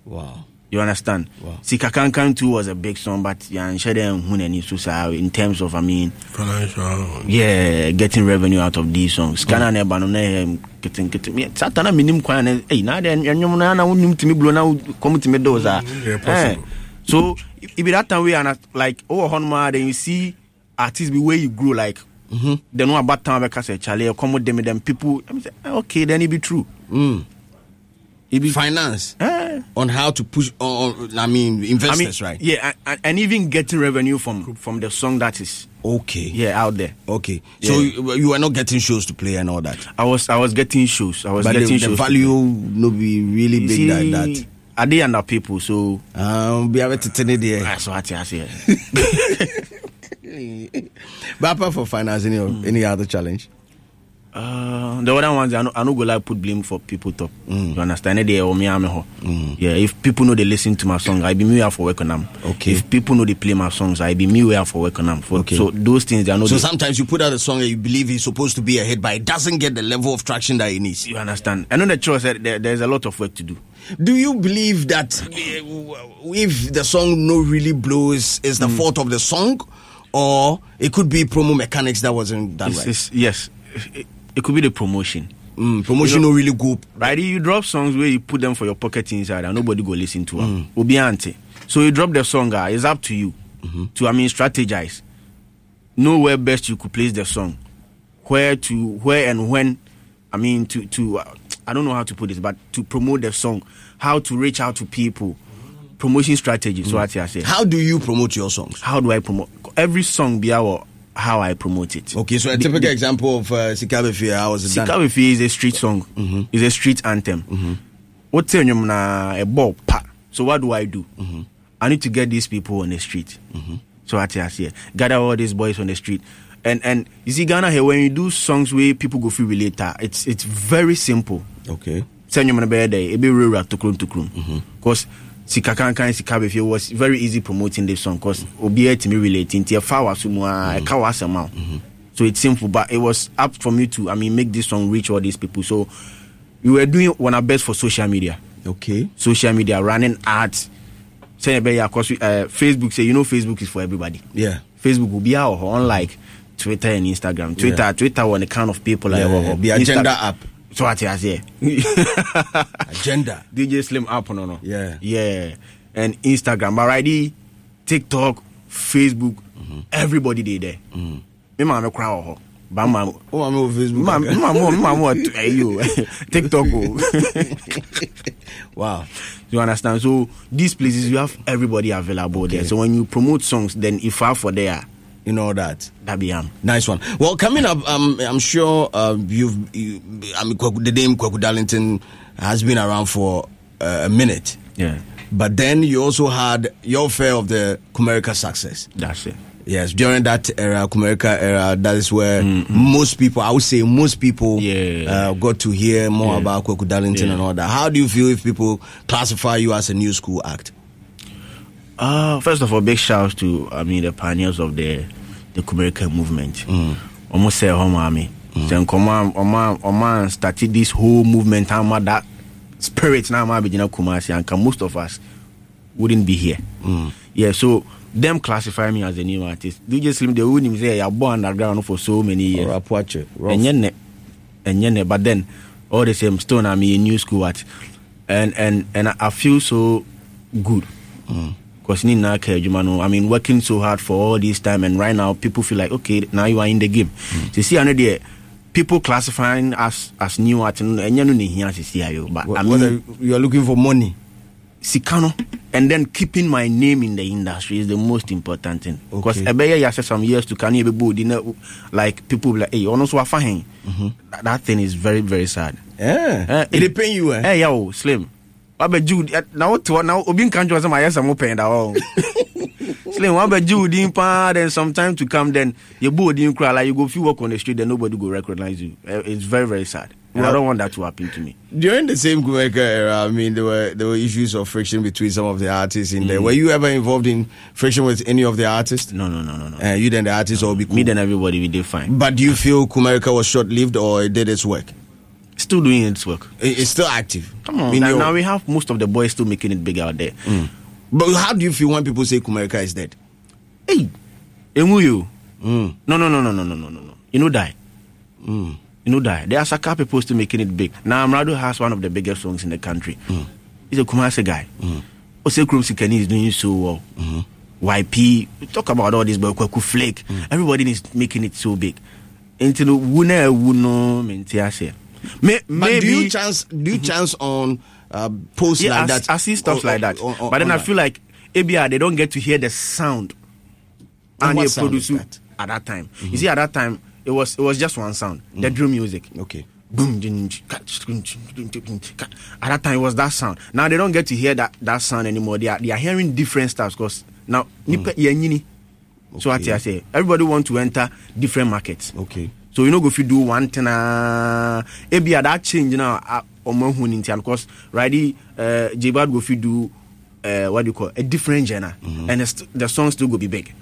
Wow. You understand Wow. Sika Kankan too was a big song but yeah and share them any so in terms of I mean Financial. yeah getting revenue out of these songs kana na ba no na eh, kitten kitten me satana minim kwan na na de na na timi blow na come timi do za yeah, so it that time we and like oh hon ma then you see artists be where you grow like Mm-hmm. then one about time because Charlie come with them them people I mean, okay then it be true Mm. It be Finance eh, on how to push on, I mean investors, I mean, right? yeah and, and, even getting revenue from from the song that is Okay. yeah out there Okay. So you, you were not getting shows to play and all that. I was I was getting shows I was But the, getting the shows value no be really big see, like that. Are they under people? So Um, be able to tell it there. that's what I say. But apart from finance, any, any other challenge? Uh, the other ones I no, I no go like put blame for people top. You understand? They or me am ho. Yeah, if people know they listen to my song, I be me where for work on them. Okay. If people know they play my songs, I be me where for work on them. For, Okay. So those things they are not. So sometimes you put out a song and you believe it's supposed to be a hit, but it doesn't get the level of traction that it needs. you understand? I know the choice that there, there's a lot of work to do. Do you believe that uh, if the song no really blows, is the fault of the song, or it could be promo mechanics that wasn't done It's- right? it's- yes, it, it could be the promotion. Mm, promotion no really go. Right? You drop songs where you put them for your pocket inside and nobody go listen to them. Obi ante. So you drop the song, uh, it's up to you to, I mean, strategize. Know where best you could place the song, where to, where and when. I mean, to to, uh, I don't know how to put this, but to promote the song, how to reach out to people, promotion strategy. So what I say. How do you promote your songs? How do I promote every song? Be our how I promote it. Okay, so a typical example of uh, Sikabe Fie, how was it done? Sikabe is a street song. Mm-hmm. It's a street anthem. What's your na a ball pa? So what do I do? Mm-hmm. I need to get these people on the street. So what I say, gather all these boys on the street. And and you see Ghana here when you do songs where people go feel relate, ah, it's it's very simple. Okay. Send you man day, it be real to to. Because Sika kan kan Sika Be Fie was very easy promoting this song because obi to me relating to fa wasumu a ka wasama. So it's simple, but it was up for me to I mean make this song reach all these people. So we were doing one of our best for social media. Okay. Social media running ads. Say because uh, Facebook say you know Facebook is for everybody. Yeah. Facebook will be out unlike Twitter and Instagram. Twitter, Yeah. Twitter one the kind of people like Yeah, oh, yeah, oh, the Insta- agenda app so wate aseɛ agenda. Dj slim app no no. Yeah. yeah. And instagram. Already, tiktok facebook mm-hmm. everybody dey there. Mm-hmm. me maame kora wɔ hɔ ba ma mo ma mo facebook. Ma ma mo ma mo ayi o tiktok o oh. wow. You understand? So these places you have everybody available okay. there so when you promote songs then ifa for there you know that that be am. Nice one. Well, coming up, um, I'm sure uh, you've. You, I mean, the name Kwaku Darlington has been around for uh, a minute. Yeah. But then you also had your fair of the Kumerica success. That's it. Yes, during that era, Kumerica era, that is where most people, I would say, most people uh, got to hear more about Kwaku Darlington Yeah. and all that. How do you feel if people classify you as a new school act? Uh, first of all, big shouts to I mean the pioneers of the the Kumerica movement. Almost say home army. Then come on, Oman, Oman started this whole movement. How that spirit now, my begin Kumasi, and most of us wouldn't be here. Yeah, so them classify me as a new artist. DJ Slim, they wouldn't say you're born underground for so many years. And yet, and yet, but then all the same, stone I'm a new school art, and and and I- I feel so good because ni na ka adwuma no I mean working so hard for all this time and right now people feel like okay now you are in the game. So see another there people classifying us as new art no ɛnyɛ no ne hia sisi ayo but I mean you are looking for money. sika no and then keeping my name in the industry is the most important thing because Okay. ɛbɛyɛ yɛ some years to can na like people be like hey wafa hen mm-hmm. that, that thing is very very sad Yeah. Eh, it dey eh, pain you eh eh yeah o slim wabɛgye na wote hɔ na obi nka nkyerɛ sɛ mayɛ sɛ mopɛn da hɔ slim wabɛgye wo din paa then some time to come then yɛbɔ wo din koraa like you go fit walk on the street then nobody go recognize you Eh, it's very very sad And I don't want that to happen to me During the same Kumerica era, I mean, there were there were issues of friction between some of the artists in there. Mm. Were you ever involved in friction with any of the artists? No, no, no, no, no. Uh, you then the artists all be cool. me then everybody we did fine But do you feel Kumerica was short lived or it did its work? still doing its work. It's still active. Come on. Now, now, we have most of the boys still making it big out there. Mm. But how do you feel when people say Kumerica is dead? Hey, Emuyo. Mm. No, no, no, no, no, no, no, no. You know die. Mm. You know die. There are Saka people still making it big. Now Amerado has one of the biggest songs in the country. Mm. He's a Kumasi guy. Mm. Oseikrom Sikanii is doing so well. Mm-hmm. YP, we talk about all this, but Kwaku Flick. Mm. Everybody is making it so big. Until Wuna Wuno Mentiasia. May, But maybe do you chance do you chance on uh, posts yeah, like I, that? I see stuff on- like that. on- on- but then I feel like ABR they don't get to hear the sound And they produce it at that time. You mm-hmm. see, at that time it was it was just one sound, the mm-hmm. drill music. Okay. Boom. At that time, it was that sound. Now they don't get to hear that, that sound anymore. They are they are hearing different stuff because now mm. nipa yɛnyini. So what I say, everybody want to enter different markets. Okay. So you know, go if you do one thing, uh, maybe at that change now, uh, omo hu ni ntia, because right, uh, Jay Bahd go if you do, uh, what do you call it, a different genre, and the, st- the song still go be big.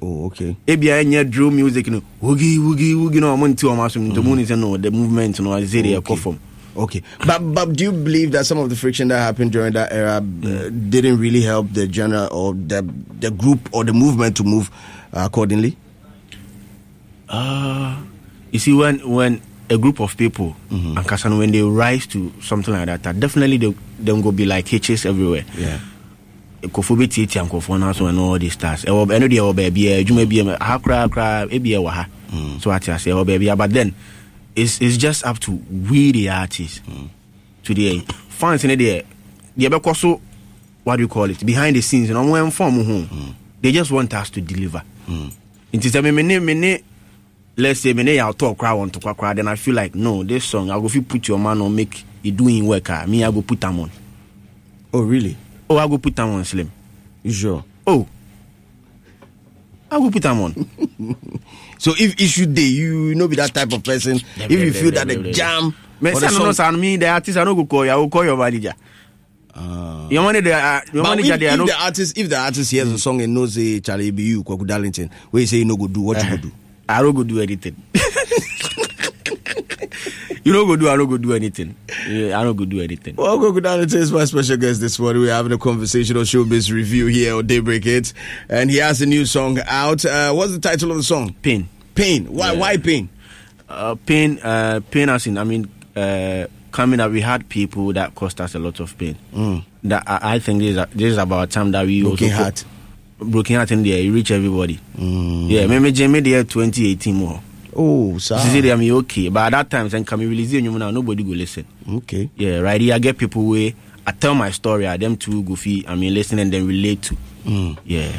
Oh, okay. Ebi a nye drill music no, woogie woogie woogie no, omo nti omo asum nti omo ni say no, the movement no, is it Okay. from. Okay, but but do you believe that some of the friction that happened during that era uh, didn't really help the genre or the the group or the movement to move uh, accordingly? Uh, you see, when when a group of people, mm-hmm. and Kasan, when they rise to something like that, definitely they them go be like hitches everywhere. Yeah. nkɔfoɔ bɛtiatia nkɔfoɔ no so ɛno all these stars. Ɛwɔ ɛno deɛ ɛwɔ baabi a adwuma bi ha koraa koraa ebi ɛwɔ ha. Mm. So ate ase ɛwɔ baabi a but then it's, it's just up to we the artists mm. to the fans ne deɛ deɛ ɛbɛkɔ so what do you call it? Behind the scenes no ɔmo ɛmfa ɔmo ho mm. they just want us to deliver. Nti sɛ me me ne me ne let's say me ne yɛ atɔ koraa wɔ ntokwa koraa then I feel like no this song I go fit put your man on make it doing work ah. Me I go put am on. Oh really? Oh I go put am on slim. You sure? Oh. I go put am on. So if issue day you no be that type of person. If you feel that the jam say the no song- me the artist I no go call you I go call your manager. Your manager uh, your But manager if, there if no the artist if the artist hears the song and knows say Charlie it be you Kwaku Darlington where you say you no go do what you go do I don't go do anything you don't go do I don't go do anything yeah, I don't go do anything Well, Kwaku Darlington is my special guest this morning. We're having a conversation on Showbiz Review here on Daybreak Hits, and he has a new song out. Uh, what's the title of the song? Pain. Pain. Why? Yeah. Why pain? uh, pain, uh, pain as in, I mean, uh, coming up, we had people that caused us a lot of pain. Mm. That I, I think this is, this is about time that we Broken also. Broken heart in there, you reach everybody. Mm. Yeah, maybe Jamie there 2018 more. Oh, sir. This is there, I mean, okay, but at that time, then can release it now? Nobody go listen. Okay. Yeah, right here, I get people where I tell my story, I them too goofy, I mean, listen and then relate to. Mm. Yeah.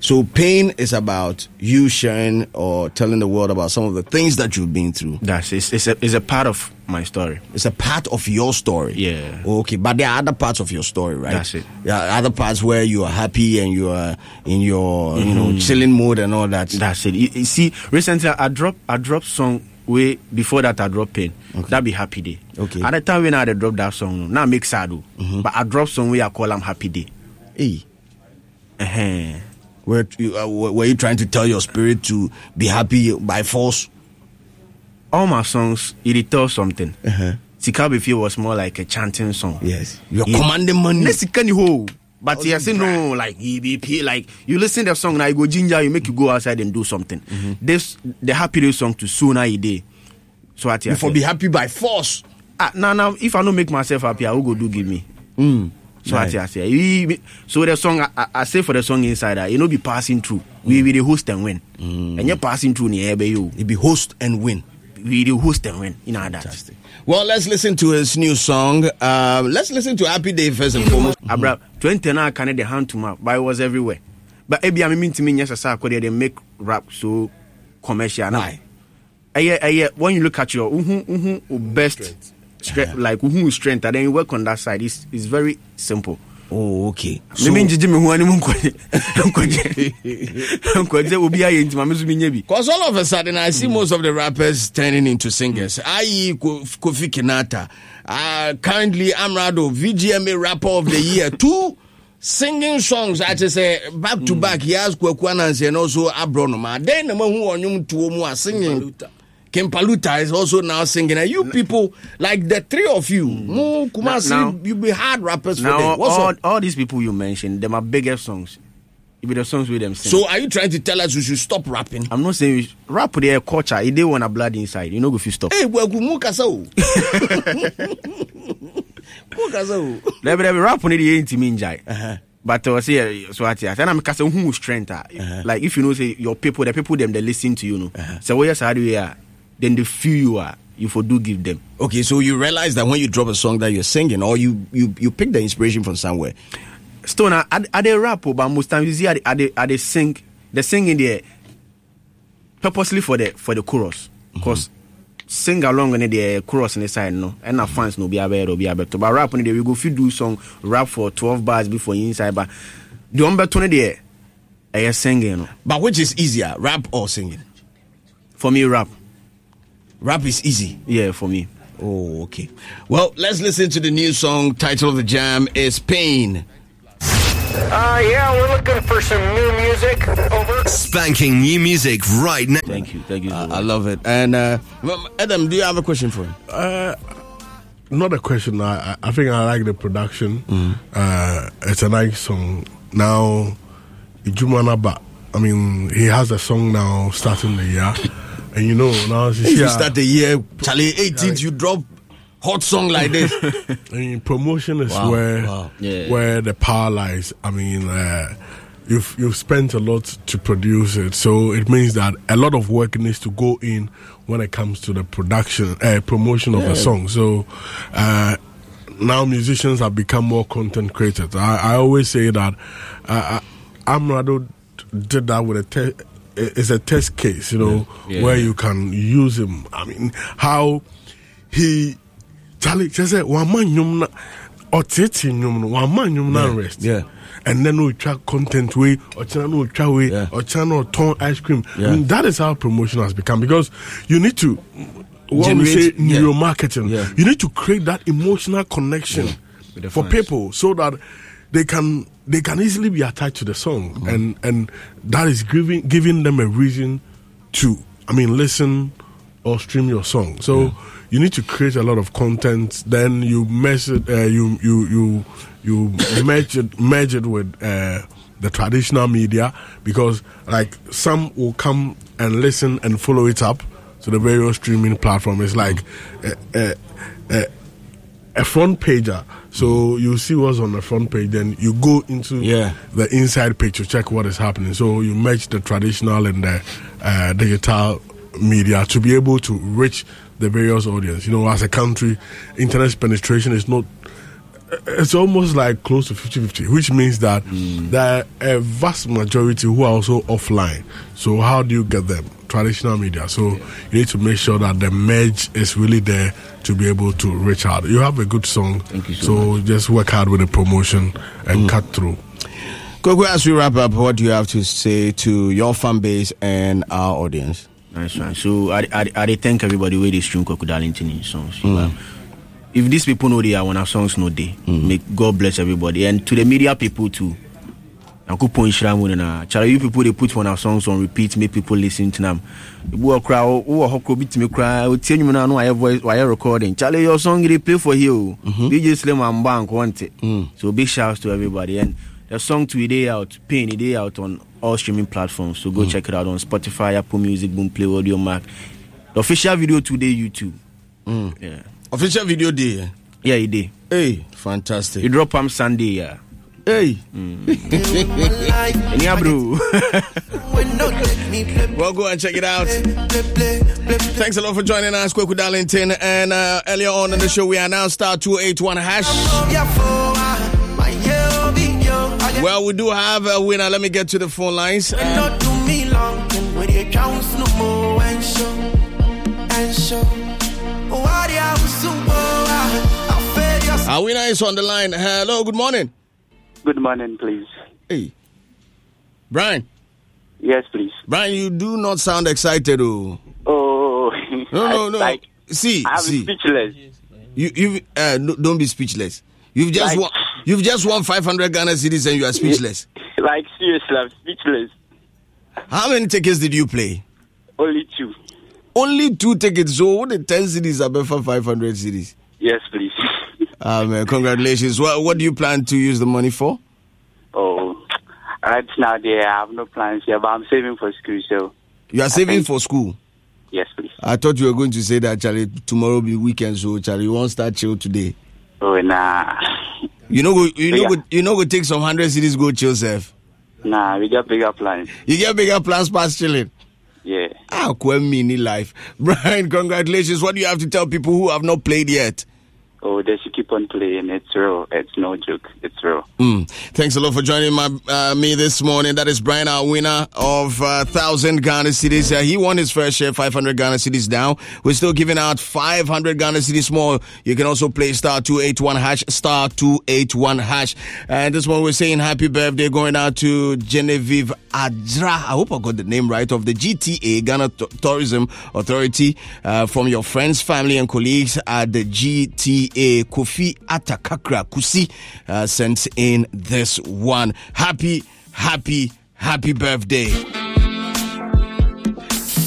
So pain is about you sharing or telling the world about some of the things that you've been through. That's it's, it's a it's a part of my story. It's a part of your story. Yeah. Okay, but there are other parts of your story, right? That's it. There are other parts where you are happy and you are in your you know Mhm. chilling mode and all that. That's it. You, you see, recently I dropped I dropped song way before that I dropped pain. Okay. That be happy day. Okay. At the time when I had dropped that song, now make sad. oh. But I dropped song where I call them happy day. Hey. Uh-huh. Were you, uh, were you trying to tell your spirit to be happy by force? All my songs, it tell something. Uh-huh. Sika Before was more like a chanting song. Yes. You're commanding money. Let's Sika ni ho. But you say no, like EBP, like you listen to the song now, you go ginger, you make you go outside and do something. Mm-hmm. This the happy day song to sooner a day. So at Before be happy by force. Ah, now now if I don't make myself happy, I will go do give me. Mm. So Right. I say, we- so the song I, I- I say for the song inside, uh, you know, be passing through. We be the host and win, and you're passing through near you. It be host and win. We the host and win. You know that. Well, let's listen to his new song. Um, let's listen to Happy Day first and foremost. Abra, 20 now can the hand to mouth, but it was everywhere. But ebi I mean to me, yes, I saw they make rap so commercial. Now, eh, eh, when you look at your best. uhu, best strength, like uhu strength, and then you work on that side, it's, it's very simple. Oh, okay. So, me njiji me ho ani mu nkwaje. Nkwaje. Nkwaje obi aye ntima me so bi. Because all of a sudden, I see most of the rappers turning into singers. I.e. Ko- Kofi Kinata. Uh, currently, Amerado, VGMA Rapper of the Year. Two singing songs, I just say, back to back. He has Kwaku and also Abronoma. Then, the man who on you more singing. Kempaluta is also now singing. And you people, like the three of you, mm. Mu Kumasi, Now- you be hard rappers for them. What's all, up? all these people you mentioned, them are biggest songs. It be the songs with them sing. So, are you trying to tell us we should stop rapping? I'm not saying we should- rap with their culture. If they want a blood inside, you know if you stop. Hey, Kwaku Mukasa. Mukasa. There be there be rap on the ain't me njai. Uh-huh. But uh, say uh, so at and I'm kasa who strength ah. Uh-huh. Like if you know say your people, the people them they listen to you know. Uh-huh. So where how do you are, then the few you are. You for do give them. Okay, so you realize that when you drop a song that you're singing, or you you you pick the inspiration from somewhere. Stone, I, I, they rap, oh, but most times you see, I, they, I they sing, they sing in there purposely for the for the chorus, mm-hmm. because sing along in the chorus in the side, no, and our mm-hmm. fans no be able be able to. But rap on the we go fit do song rap for twelve bars before you inside, but the one better there, I singing, no. But which is easier, rap or singing? For me, rap. Rap is easy. Yeah, for me. Oh, okay. Well, let's listen to the new song. Title of the jam is Pain. Uh, yeah, we're looking for some new music. Over. Spanking new music right now. Thank you, thank you. I love it. And uh, Adam, do you have a question for him? Uh, not a question. I, I- I think I like the production. Uh, it's a nice song. Now, Ijumanaba. I mean, he has a song now starting the year, and you know now. If you start the year, Charlie, 18th, you drop hot song like this. I mean, promotion is Wow, where wow. Yeah. where the power lies. I mean, uh, you've you've spent a lot to produce it, so it means that a lot of work needs to go in when it comes to the production, uh, promotion of Yeah. a song. So. Uh, now musicians have become more content creators. I, I always say that uh, Amerado did that with a te- it's a test case, you know, Yeah. Yeah. where you can use him. I mean, how he Charlie just said one man nyum na ɔtete nwom no wama nwom no rest yeah. and then ɔtwa content way ɔkyena no ɔtwa way ɔkyena no ɔtɔn ice cream Yeah. I mean, that is how promotion has become because you need to what we say Generate- yeah. neuromarketing Yeah. you need to create that emotional connection for fans. people so that they can they can easily be attached to the song Mm-hmm. and and that is giving giving them a reason to i mean listen or stream your song so you need to create a lot of content then you mess it uh, you you you you merge it merge it with uh, the traditional media because like some will come and listen and follow it up to the various streaming platform it's like uh, uh, uh, a front pager. So you see what's on the front page, then you go into Yeah. the inside page to check what is happening. So you merge the traditional and the uh, digital media to be able to reach the various audience. You know, as a country, internet penetration is not. It's almost like close to 50 50, which means that there are a vast majority who are also offline. So, how do you get them? Traditional media. So, you need to make sure that the merge is really there to be able to reach out. You have a good song, Thank you so, just work hard with the promotion and cut through. Koko, as we wrap up, what do you have to say to your fan base and our audience? Nice one. So I, I, I thank everybody where they stream Crocodile Intini songs. Mm. If these people know they are when our songs know they, make God bless everybody. And to the media people too. Point shira mu na Charlie, you people they put one our songs on repeat, make people listen to them. Ibu okra, o o hokro bit me cry. O tie nyum na no wire voice, wire recording. Charlie, your song they play for you. Mm-hmm. DJ Slim and Bank want it. Mm. So big shouts to everybody. And the song to day out, pain day out on all streaming platforms. So go Mm. check it out on Spotify, Apple Music, Boomplay, Audiomack. The official video today YouTube. Mm. Yeah. Official video day. Yeah, it did. Hey, fantastic. You drop on Sunday, yeah. Hey. yeah, bro. well, go and check it out. Thanks a lot for joining us, Kweku Darlington. And uh, earlier on in the show, we announced star 281 hash. Well, we do have a winner. Let me get to the phone lines. Um, our winner is on the line. Hello, good morning. Good morning, please. Hey. Brian. Yes, please. Brian, you do not sound excited. Oh, Oh, no, no, no. Like, see, I'm see. speechless. You, you, uh, no, don't be speechless. You've just Like- won. You've just won 500 Ghana cedis and you are speechless. Like, seriously, I'm speechless. How many tickets did you play? Only two. Only two tickets. So what the 10 cedis are for 500 cedis? Yes, please. Um, congratulations. What, what do you plan to use the money for? Oh, right now, there, I have no plans here, but I'm saving for school, so You are saving for school. yes, please. I thought you were going to say that, Charlie, tomorrow will be weekend, so Charlie, you won't start chill today. Oh, nah. You know, you know, Yeah. you know, go take some hundred cedis, go chill, self. Nah, we got bigger plans. You get bigger plans past chilling. Yeah. Ah, quite mini life. Brian, congratulations. What do you have to tell people who have not played yet? Oh, they should keep on playing. It's real. It's no joke. It's real. Mm. Thanks a lot for joining my, uh, me this morning. That is Brian, our winner of uh, 1,000 Ghana cedis. Uh, he won his first share, 500 Ghana cedis now. We're still giving out 500 Ghana cedis more. You can also play star 281 hash, star 281 hash. And this one we're saying happy birthday going out to Genevieve Adra. I hope I got the name right of the GTA, Ghana T- Tourism Authority, uh, from your friends, family, and colleagues at the GTA. Kofi Atakakra Kusi uh, in this one. Happy, happy, happy birthday.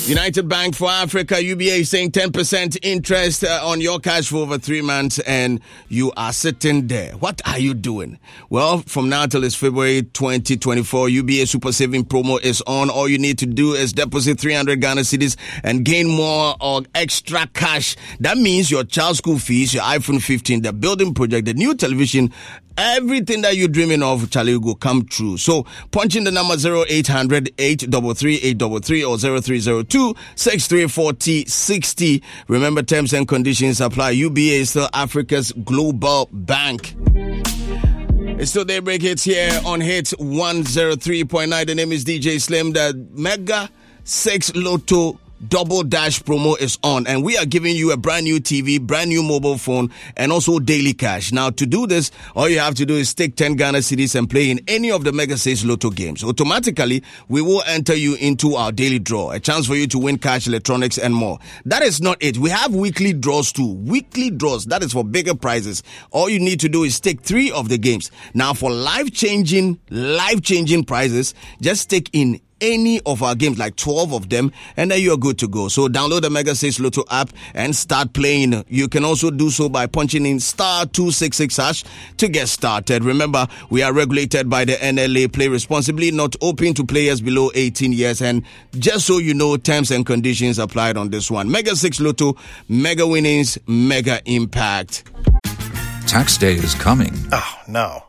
United Bank for Africa, UBA is saying 10% interest uh, on your cash for over three months and you are sitting there. What are you doing? Well, from now till it's February 2024, UBA Super Saving Promo is on. All you need to do is deposit 300 Ghana cedis and gain more or extra cash. That means your child's school fees, your iPhone 15, the building project, the new television, everything that you're dreaming of, Charlie, will come true. So punch in the number 0800 833 833 or 0302 6340 60. Remember, terms and conditions apply. UBA is still Africa's global bank. It's still Daybreak Hits here on Hits 103.9. The name is DJ Slim. The Mega 6 Lotto double dash promo is on and we are giving you a brand new TV, brand new mobile phone and also daily cash. Now to do this, all you have to do is take 10 Ghana cedis and play in any of the Mega 6 Lotto games. Automatically, we will enter you into our daily draw, a chance for you to win cash, electronics and more. That is not it. We have weekly draws too. Weekly draws. That is for bigger prizes. All you need to do is take three of the games. Now for life changing, life changing prizes, just take in any of our games, like 12 of them, and then you're good to go. So download the Mega 6 Lotto app and start playing. You can also do so by punching in star 266 hash to get started. Remember, we are regulated by the NLA. Play responsibly, not open to players below 18 years. And just so you know, terms and conditions applied on this one. Mega 6 Lotto, mega winnings, mega impact. Tax day is coming. Oh, no.